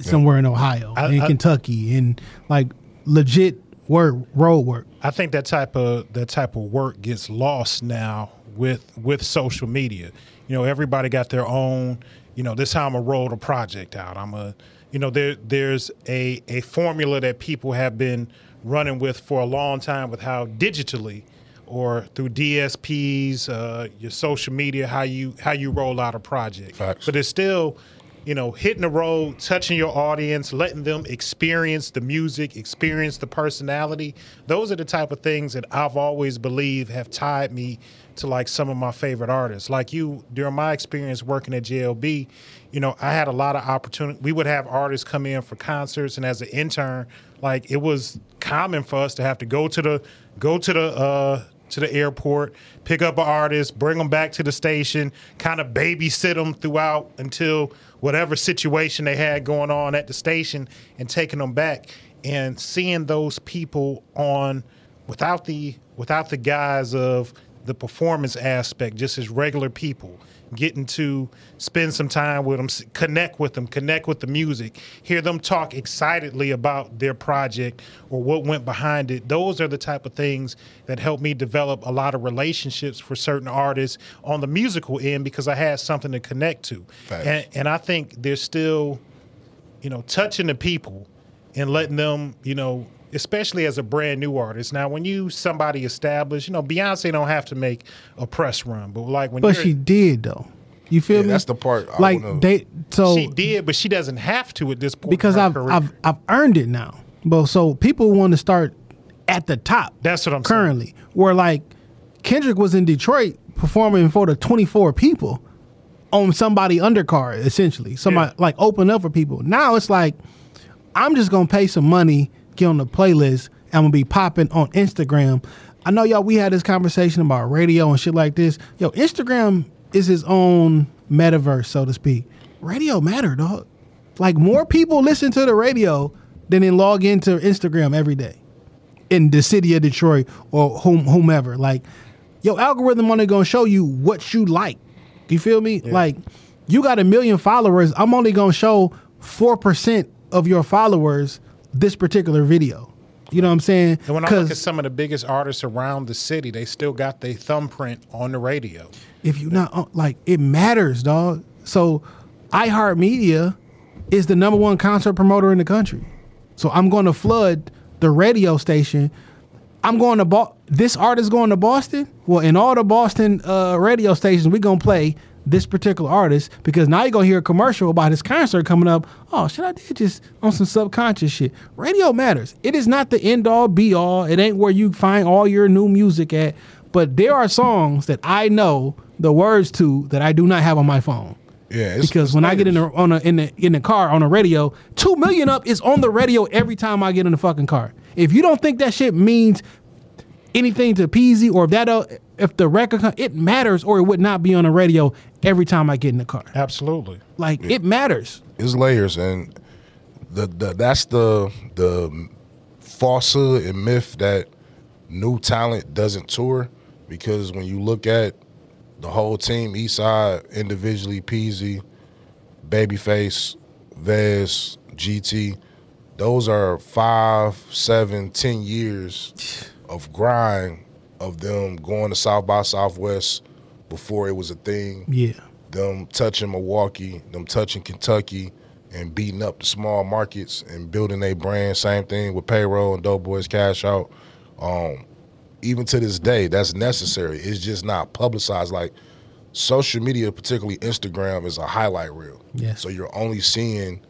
somewhere in ohio I- in I- kentucky and like legit work road work I think that type of that type of work gets lost now with with social media. You know, everybody got their own. You know, this how I'm gonna roll the project out. I'm a, you know, there there's a a formula that people have been running with for a long time with how digitally or through DSPs, uh, your social media, how you how you roll out a project. Facts. But it's still you know, hitting the road, touching your audience, letting them experience the music, experience the personality. Those are the type of things that I've always believed have tied me to like some of my favorite artists. Like you, during my experience working at JLB, you know, I had a lot of opportunity. We would have artists come in for concerts, and as an intern, like it was common for us to have to go to the go to the uh, to the airport, pick up an artist, bring them back to the station, kind of babysit them throughout until whatever situation they had going on at the station, and taking them back. And seeing those people on without the without the guise of the performance aspect, just as regular people getting to spend some time with them, connect with them, connect with the music, hear them talk excitedly about their project or what went behind it. Those are the type of things that help me develop a lot of relationships for certain artists on the musical end because I had something to connect to. And, and I think there's still, you know, touching the people and letting them, you know, especially as a brand new artist. Now, when you somebody established, you know, Beyonce don't have to make a press run, but like when but you're, she did though you feel Yeah, me that's the part I like wanna- they so she did, but she doesn't have to at this point. because I've, career. I've I've earned it now. But so people want to start at the top. That's what I'm saying. currently. Where like Kendrick was in Detroit performing for the 24 people on somebody undercard essentially. Somebody Yeah. like open up for people. Now it's like I'm just gonna pay some money, get on the playlist, I'm gonna be popping on Instagram. I know y'all we had this conversation about radio and shit like this. Yo, Instagram is its own metaverse, so to speak. Radio matter, dog. Like more people listen to the radio than then log into Instagram every day in the city of Detroit or whom, whomever. Like, your algorithm only gonna show you what you like. You feel me? Like, you got a million followers. I'm only gonna show four percent of your followers this particular video. You know what I'm saying? And when I look at some of the biggest artists around the city, they still got their thumbprint on the radio. if you not like it matters, dog. So iHeartMedia is the number one concert promoter in the country. So I'm going to flood the radio station. I'm going to Bo- this artist going to Boston. Well, in all the Boston uh, radio stations, we gonna play this particular artist because now you're gonna hear a commercial about his concert coming up. Oh shit, I did just on some subconscious shit. Radio matters. It is not the end all be all. It ain't where you find all your new music at. But there are songs that I know the words to that I do not have on my phone. Yeah, Because when I get in the on a, in the in the car on the radio, two million up is on the radio every time I get in the fucking car. If you don't think that shit means anything to Peezy or if that uh, if the record it matters or it would not be on the radio every time I get in the car. Absolutely. Like it matters. it's layers, and the, the that's the the falsehood and myth that new talent doesn't tour because when you look at the whole team, Eastside individually, Peezy, Babyface, Vez, GT, those are five, seven, ten years of grind of them going to South by Southwest before it was a thing Yeah. them touching Milwaukee, them touching Kentucky, and beating up the small markets and building a brand. Same thing with payroll and Doughboyz Cashout. Um, even to this day, that's necessary. It's just not publicized. Like social media, particularly Instagram, is a highlight reel. Yes. So you're only seeing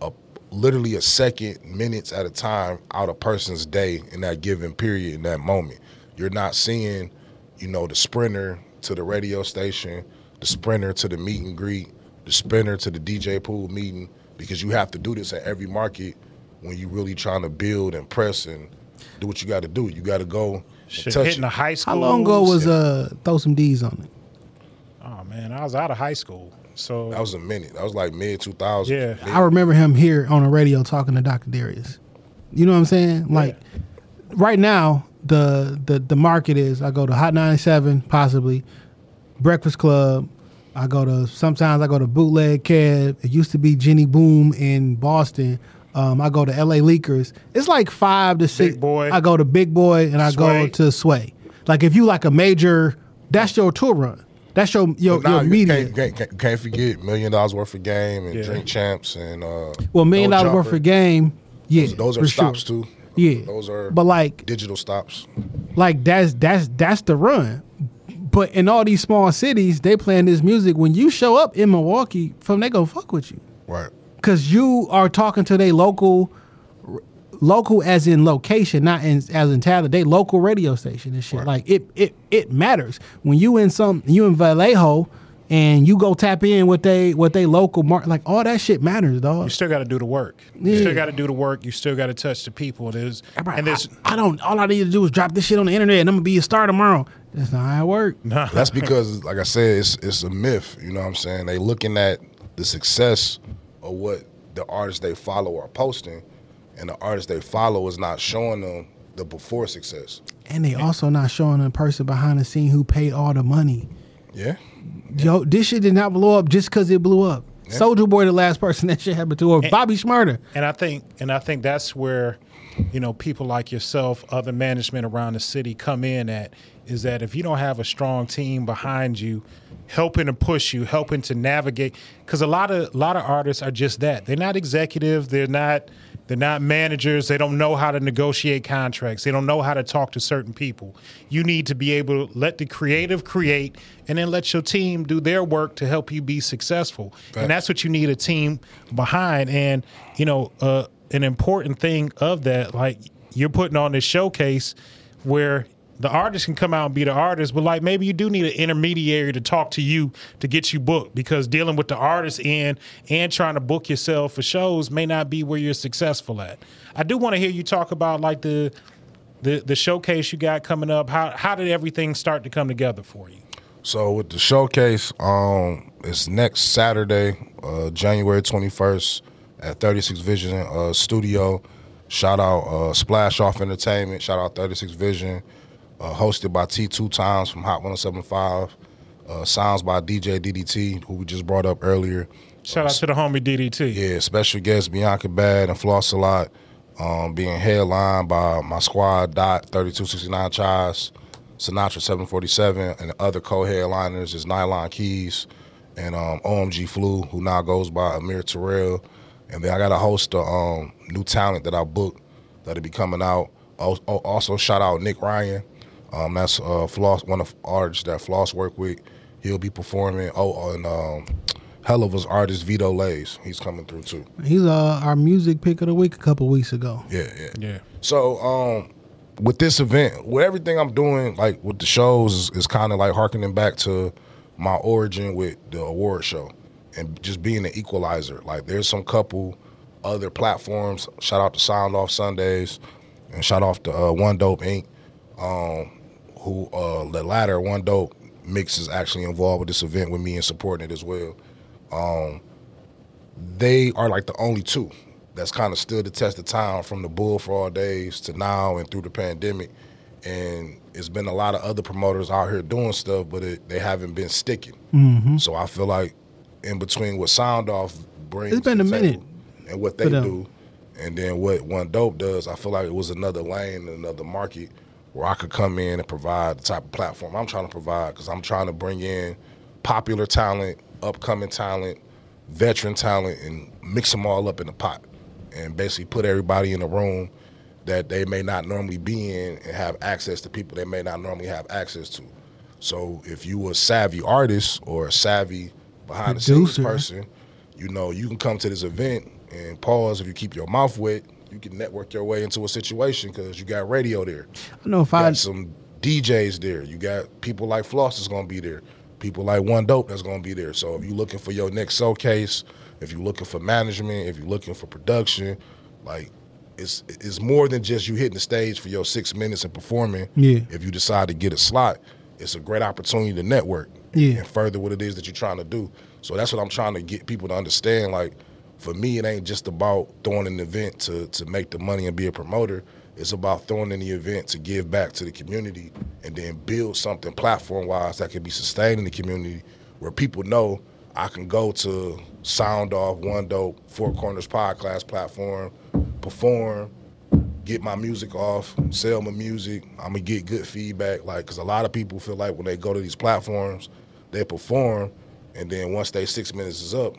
a literally a second, minutes at a time out a person's day in that given period in that moment. You're not seeing, you know, the sprinter to the radio station, the sprinter to the meet and greet, the sprinter to the DJ pool meeting, because you have to do this at every market when you're really trying to build and press and do what you got to do. You got to go and Shit, touch hitting it. the high school. How long ago was uh throw some D's on it? Oh man, I was out of high school, so That was a minute. That was like mid 2000s. Yeah. I remember him here on the radio talking to Dr. Darius. You know what I'm saying? Like right now, the the the market is I go to Hot 97, possibly Breakfast Club. I go to sometimes I go to Bootleg Kev. It used to be Jenny Boom in Boston. Um, I go to LA Leakers. It's like five to six. Boy. I go to Big Boy and I go to Sway. Like if you like a major, that's your tour run. That's your your, But nah, your you media. can't, can't, can't, can't forget million dollars worth of game and Yeah. drink champs and uh, Well, million No dollars worth of game. Yeah, Those, those are for sure. stops too. Yeah, those are But like, digital stops. like that's that's that's the run. But in all these small cities, they playing this music. When you show up in Milwaukee, from they gonna fuck with you Right. because you are talking to their local, local as in location, not in, as in talent. They local radio station and shit. Right. Like it it it matters when you in some you in Vallejo. And you go tap in with they with they local market, like all that shit matters, dog. you still got to do the work. Yeah. You still got to do the work. You still got to touch the people. There's and there's I, I don't. All I need to do is drop this shit on the internet, and I'm gonna be a star tomorrow. That's not how it work. That's because, like I said, it's it's a myth. You know what I'm saying? They looking at the success of what the artists they follow are posting, and the artists they follow is not showing them the before success. And they also not showing the person behind the scene who paid all the money. Yeah. Yo, this shit did not blow up just because it blew up. Soulja Boy, the last person that shit happened to, or Bobby Shmurda. And I think and I think that's where, you know, people like yourself, other management around the city come in at is that if you don't have a strong team behind you, helping to push you, helping to navigate because a lot of a lot of artists are just that. They're not executive, they're not they're not managers, they don't know how to negotiate contracts, they don't know how to talk to certain people. You need to be able to let the creative create and then let your team do their work to help you be successful. And that's what you need a team behind and you know, uh, an important thing of that like you're putting on this showcase where the artist can come out and be the artist, but like maybe you do need an intermediary to talk to you to get you booked because dealing with the artist end and trying to book yourself for shows may not be where you're successful at. I do want to hear you talk about like the the the showcase you got coming up. How how did everything start to come together for you? So with the showcase, um, it's next Saturday, uh, January twenty first, at Thirty Six Vision uh, Studio. Shout out uh, Splash Off Entertainment. Shout out Thirty Six Vision. Uh, hosted by T Two Times from Hot One Hundred Seven Five. Uh, sounds by DJ DDT, who we just brought up earlier. Shout out to the homie DDT. Yeah, special guest Bianca Bad and Floss a lot. um, being headlined by my squad, Dot, 3269 Chaz, Sinatra 747, and the other co-headliners is Nylon Keys and um, OMG Flu, who now goes by Amir Terrell. And then I got a host of um, new talent that I booked that'll be coming out. Al- Also, shout out Nick Ryan. Um, that's uh, Floss, one of the artists that Floss work with. He'll be performing. Oh, and um, hell of us artist Vito Lays. He's coming through too. He's uh, our music pick of the week a couple weeks ago. Yeah, yeah. Yeah. So, um, with this event, with everything I'm doing, like with the shows, is, is kind of like harkening back to my origin with the award show and just being an equalizer. Like, there's some couple other platforms. Shout out to Sound Off Sundays and shout out to uh, One Dope Inc. Um, who uh, the latter One Dope Mix is actually involved with this event with me and supporting it as well. Um, they are like the only two that's kind of stood the test of time from the bull for all days to now and through the pandemic. And it's been a lot of other promoters out here doing stuff, but it, they haven't been sticking. So I feel like in between what Sound Off brings, It's been a minute and what they do, and then what One Dope does, I feel like it was another lane, another market where I could come in and provide the type of platform I'm trying to provide because I'm trying to bring in popular talent, upcoming talent, veteran talent, and mix them all up in a pot, and basically put everybody in a room that they may not normally be in and have access to people they may not normally have access to. So if you a savvy artist or a savvy behind the scenes person, you know you can come to this event and pause. If you keep your mouth wet, you can network your way into a situation because you got radio there. I know if You I got some DJs there. You got people like Floss is gonna be there. People like One Dope that's gonna be there. So if you're looking for your next showcase, if you're looking for management, if you're looking for production, like it's it's more than just you hitting the stage for your six minutes and performing. Yeah. If you decide to get a slot, it's a great opportunity to network Yeah. and further what it is that you're trying to do. So that's what I'm trying to get people to understand. Like for me, it ain't just about throwing an event to to make the money and be a promoter. It's about throwing in the event to give back to the community and then build something platform wise that can be sustained in the community where people know I can go to Sound Off, One Dope, Four Corners Podcast platform, perform, get my music off, sell my music. I'm gonna get good feedback. Like, cause a lot of people feel like when they go to these platforms, they perform, and then once they six minutes is up,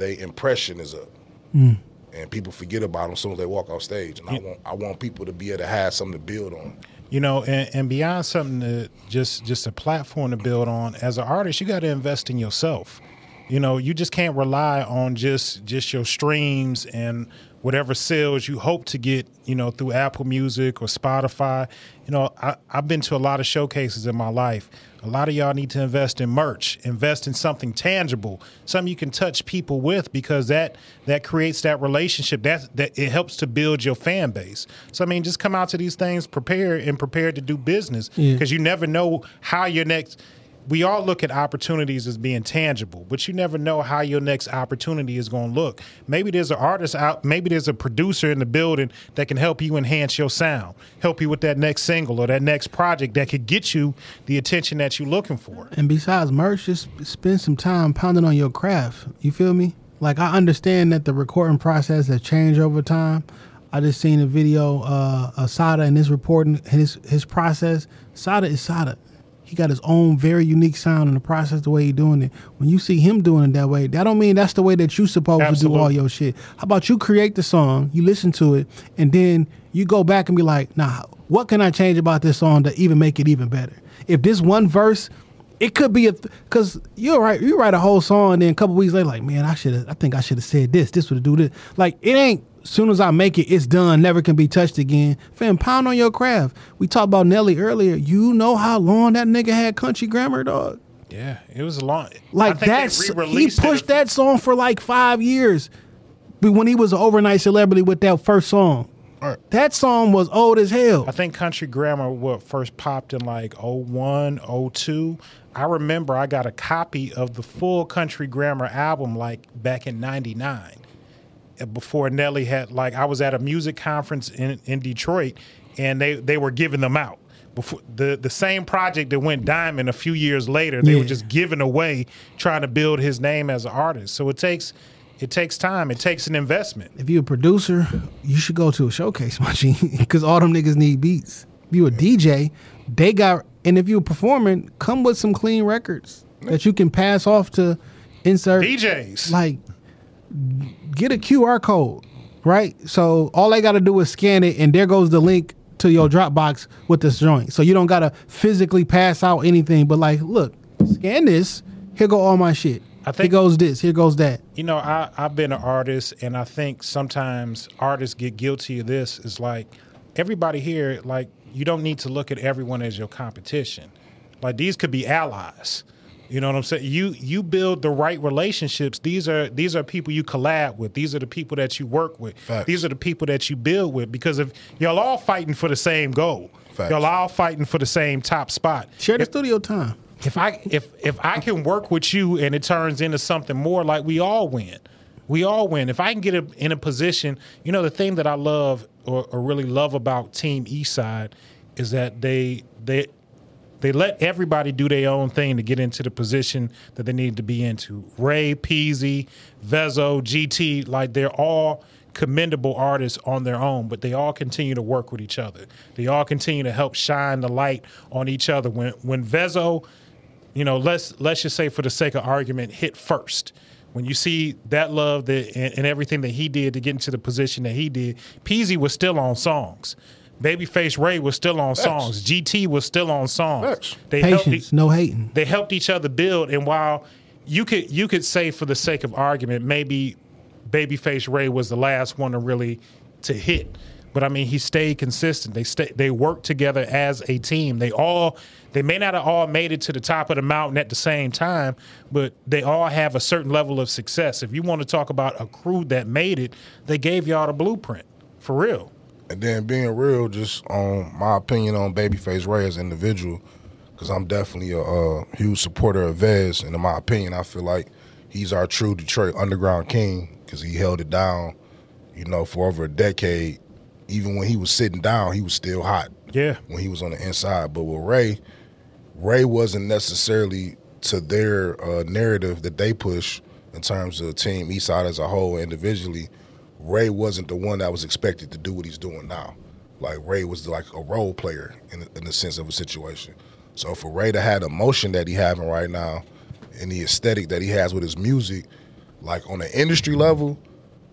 they impression is up, hmm. and people forget about them as soon as they walk off stage. And I want I want people to be able to have something to build on. You know, and, and beyond something to just just a platform to build on, as an artist, you got to invest in yourself. You know, you just can't rely on just just your streams and whatever sales you hope to get. You know, through Apple Music or Spotify. You know, I, I've been to a lot of showcases in my life. A lot of y'all need to invest in merch, invest in something tangible, something you can touch people with, because that that creates that relationship. That that it helps to build your fan base. So I mean, just come out to these things prepared and prepared to do business, Yeah. because you never know how your next. We all look at opportunities as being tangible, but you never know how your next opportunity is going to look. Maybe there's an artist out, maybe there's a producer in the building that can help you enhance your sound, help you with that next single or that next project that could get you the attention that you're looking for. And besides merch, just spend some time pounding on your craft. You feel me? Like I understand that the recording process has changed over time. I just seen a video uh of Sada and his reporting his his process. Sada is Sada. He got his own very unique sound in the process, the way he doing it. When you see him doing it that way, that don't mean that's the way that you supposed to do all your shit. How about you create the song, you listen to it, and then you go back and be like, nah, what can I change about this song to even make it even better? If this one verse it could be a because you're right. You write a whole song, and then a couple weeks later, like, man, I should. I think I should have said this. This would have do this. Like, it ain't. Soon as I make it, it's done. Never can be touched again. Fam, pound on your craft. We talked about Nelly earlier. You know how long that nigga had country grammar, dog. Yeah, it was a long. Like that's he re-released it pushed that song for like five years. But when he was an overnight celebrity with that first song, that song was old as hell. I think Country Grammar what first popped in like 01, 02. I remember I got a copy of the full Country Grammar album like back in 99. Before Nelly had like I was at a music conference in, in Detroit and they they were giving them out. Before the the same project that went diamond a few years later, they were just giving away trying to build his name as an artist. So it takes It takes time. It takes an investment. If you're a producer, you should go to a showcase machine because all them niggas need beats. If you a DJ, they got, and if you're performing, come with some clean records that you can pass off to insert. DJs. Like, get a QR code, right? So all they got to do is scan it, and there goes the link to your Dropbox with this joint. So you don't got to physically pass out anything, but like, look, scan this. Here go all my shit. I think- here goes this. Here goes that. You know, I, I've been an artist, and I think sometimes artists get guilty of this. Is like everybody here, like you don't need to look at everyone as your competition. Like these could be allies. You know what I'm saying? You you build the right relationships. These are these are people you collab with. These are the people that you work with. Facts. These are the people that you build with. Because if y'all all fighting for the same goal, Facts. y'all all fighting for the same top spot. Share the If- studio time. if I if if I can work with you and it turns into something more, like we all win. We all win. If I can get a, in a position, you know, the thing that I love or, or really love about Team Eastside is that they they they let everybody do their own thing to get into the position that they need to be into. Ray, Peezy, Vezzo, GT, like they're all commendable artists on their own, but they all continue to work with each other. They all continue to help shine the light on each other. When when Vezzo, you know, let's let's just say for the sake of argument, hit first. When you see that love that and, and everything that he did to get into the position that he did, Peezy was still on songs. Babyface Ray was still on songs. GT was still on songs. Facts. They helped e- Patience, no hating. they helped each other build and while you could you could say for the sake of argument maybe babyface ray was the last one to really to hit but i mean he stayed consistent they stay they worked together as a team they all they may not have all made it to the top of the mountain at the same time but they all have a certain level of success if you want to talk about a crew that made it they gave y'all the blueprint for real And then being real, just on my opinion on Babyface Ray as an individual, because I'm definitely a, uh huge supporter of Vez, and in my opinion, I feel like he's our true Detroit underground king because he held it down, you know, for over a decade. Even when he was sitting down, he was still hot. Yeah. when he was on the inside. But with Ray, Ray wasn't necessarily to their uh, narrative that they push in terms of Team Eastside as a whole individually. Ray wasn't the one that was expected to do what he's doing now. Like Ray was like a role player in, in the sense of a situation. So for Ray to have the emotion that he having right now, and the aesthetic that he has with his music, like on the industry level,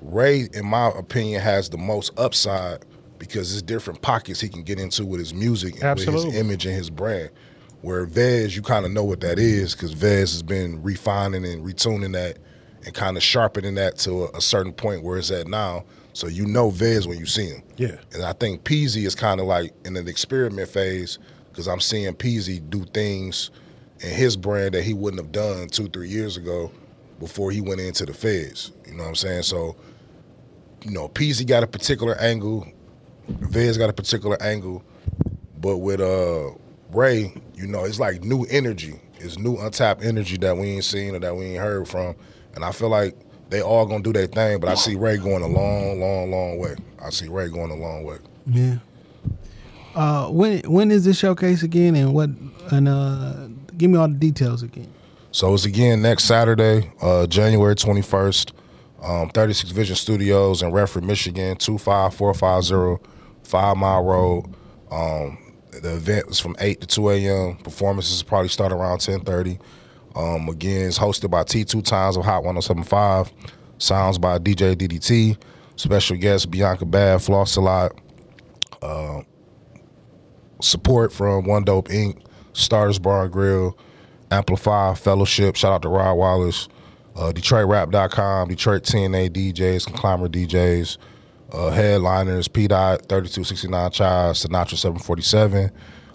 Ray, in my opinion, has the most upside because there's different pockets he can get into with his music and with his image and his brand. Where Vez, you kind of know what that is because Vez has been refining and retuning that and kind of sharpening that to a, a certain point where it's at now. So you know Vez when you see him. Yeah. And I think Peezy is kind of like in an experiment phase because I'm seeing Peezy do things in his brand that he wouldn't have done two, three years ago before he went into the feds. You know what I'm saying? So, you know, Peezy got a particular angle, Vez got a particular angle, but with uh Ray, you know, it's like new energy. It's new untapped energy that we ain't seen or that we ain't heard from. And I feel like they all gonna do their thing, but I see Ray going a long, long, long way. I see Ray going a long way. Yeah. Uh, when when is this showcase again, and what? And uh, give me all the details again. So it's again next Saturday, uh, January 21st, um, 36 Vision Studios in Redford, Michigan, 25450 Five Mile Road. Um, the event is from 8 to 2 a.m. Performances probably start around 1030. Um, again, it's hosted by T2 Times of Hot 1075. Sounds by DJ DDT. Special guest Bianca Bad, Floss a lot. Uh, support from One Dope Inc., Starters Bar and Grill, Amplify Fellowship. Shout out to Rod Wallace, uh, DetroitRap.com, Detroit TNA DJs, Climber DJs, uh, headliners, P. Dot, 3269 Child, Sinatra 747,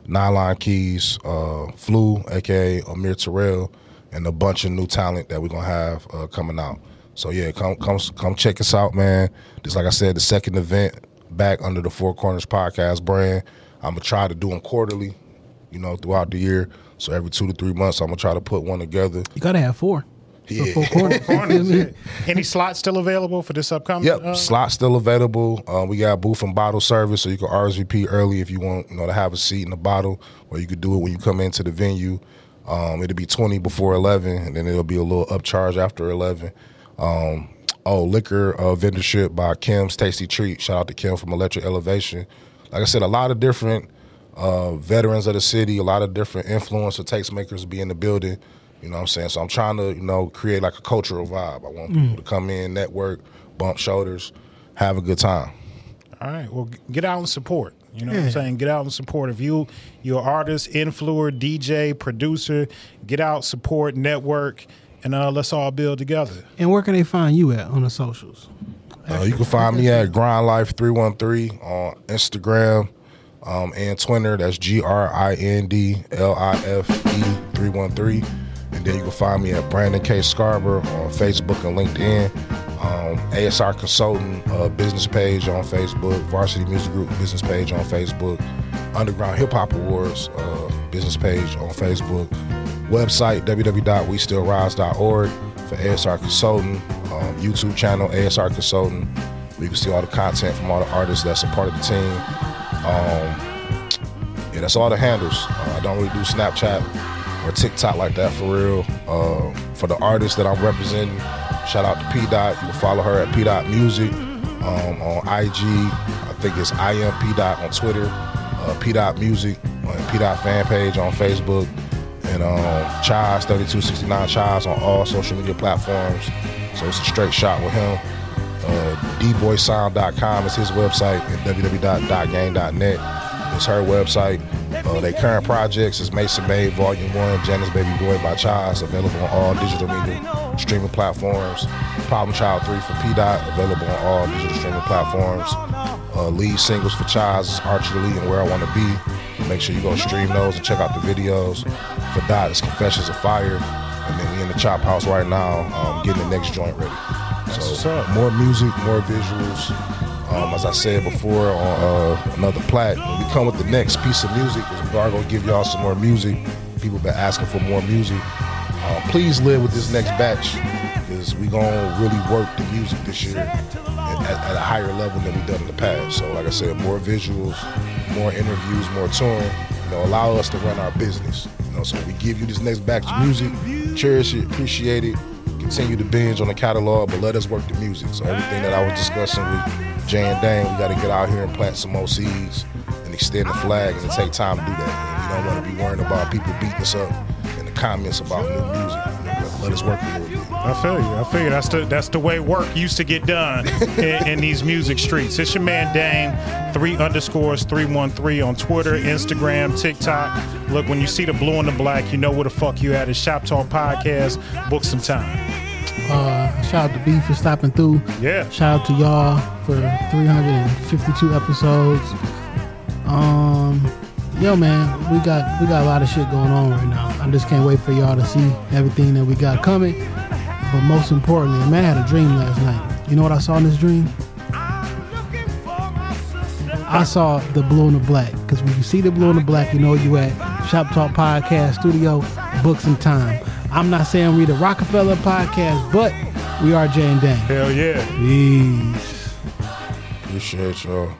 Nylon Keys, uh, Flu, aka Amir Terrell, and a bunch of new talent that we're gonna have uh, coming out. So yeah, come come come check us out, man. Just like I said, the second event back under the Four Corners Podcast brand. I'm gonna try to do them quarterly, you know, throughout the year. So every two to three months, I'm gonna try to put one together. You gotta have four. Yeah. Four corners. Corners, yeah. Any slots still available for this upcoming? Yep, uh, slot still available. Uh, we got booth and bottle service, so you can RSVP early if you want, you know, to have a seat in the bottle, or you could do it when you come into the venue. Um, it'll be twenty before eleven, and then it'll be a little upcharge after eleven. Um, oh, liquor uh, vendorship by Kim's Tasty Treat. Shout out to Kim from Electric Elevation. Like I said, a lot of different uh, veterans of the city, a lot of different influencer tastemakers be in the building. You know what I'm saying? So I'm trying to, you know, create like a cultural vibe. I want people to come in, network, bump shoulders, have a good time. All right. Well, get out and support. You know what I'm saying? Get out and support. If you you're an artist, influencer, DJ, producer, get out, support, network, and uh, let's all build together. And where can they find you at on the socials? Uh, you can find me at Grind Life 313 on Instagram um, and Twitter. That's G R I N D L I F E 313. And then you can find me at Brandon K. Scarborough on Facebook and LinkedIn. Um, ASR Consultant uh, business page on Facebook. Varsity Music Group business page on Facebook. Underground Hip Hop Awards uh, business page on Facebook. Website www.westillrise.org for ASR Consultant. Um, YouTube channel ASR Consultant. Where you can see all the content from all the artists that's a part of the team. Um, yeah, that's all the handles. Uh, I don't really do Snapchat or TikTok like that for real. Uh, for the artists that I'm representing, shout out to P Dot. You can follow her at P Dot Music um, on IG. I think it's I am Dot on Twitter. Uh, P Dot Music on P Dot fan page on Facebook. And um, Chaz 3269 Chaz on all social media platforms. So it's a straight shot with him. Uh, dboysound.com is his website and www.game.net is her website. Uh, their current projects is Mason Made Volume 1, Janice Baby Boy by Chaz, available on all digital media streaming platforms. Problem Child 3 for P Dot, available on all digital streaming platforms. Uh, lead singles for Chaz is Archer Lee and Where I Want to Be. Make sure you go stream those and check out the videos. For Dot, it's Confessions of Fire. And then we in the Chop House right now, um, getting the next joint ready. So more music, more visuals. As I said before on uh, another plat, when we come with the next piece of music, we are gonna give y'all some more music. People been asking for more music. Uh, please live with this next batch, because we gonna really work the music this year at, at, at a higher level than we've done in the past. So, like I said, more visuals, more interviews, more touring. You know, allow us to run our business. You know, so we give you this next batch of music, cherish it, appreciate it, continue to binge on the catalog, but let us work the music. So everything that I was discussing with Jay and Dame, we got to get out here and plant some more seeds and extend the flag, and it take time to do that. And we don't want to be worrying about people beating us up in the comments about new music. Let, us work a little bit. I feel you. I feel you. That's the that's the way work used to get done in, in these music streets. It's your man Dame, three underscores three one three on Twitter, Instagram, TikTok. Look, when you see the blue and the black, you know where the fuck you at. It's Shop Talk Podcast. Book some time. Uh, shout out to B for stopping through. Yeah. Shout out to y'all for 352 episodes. Um, yo, man, we got we got a lot of shit going on right now. I just can't wait for y'all to see everything that we got coming. But most importantly, man, I had a dream last night. You know what I saw in this dream? I saw the blue and the black. Because when you see the blue and the black, you know you at Shop Talk Podcast Studio. Books and time. I'm not saying we the Rockefeller Podcast, but we are Jay and Dan. Hell yeah. Peace. Appreciate y'all.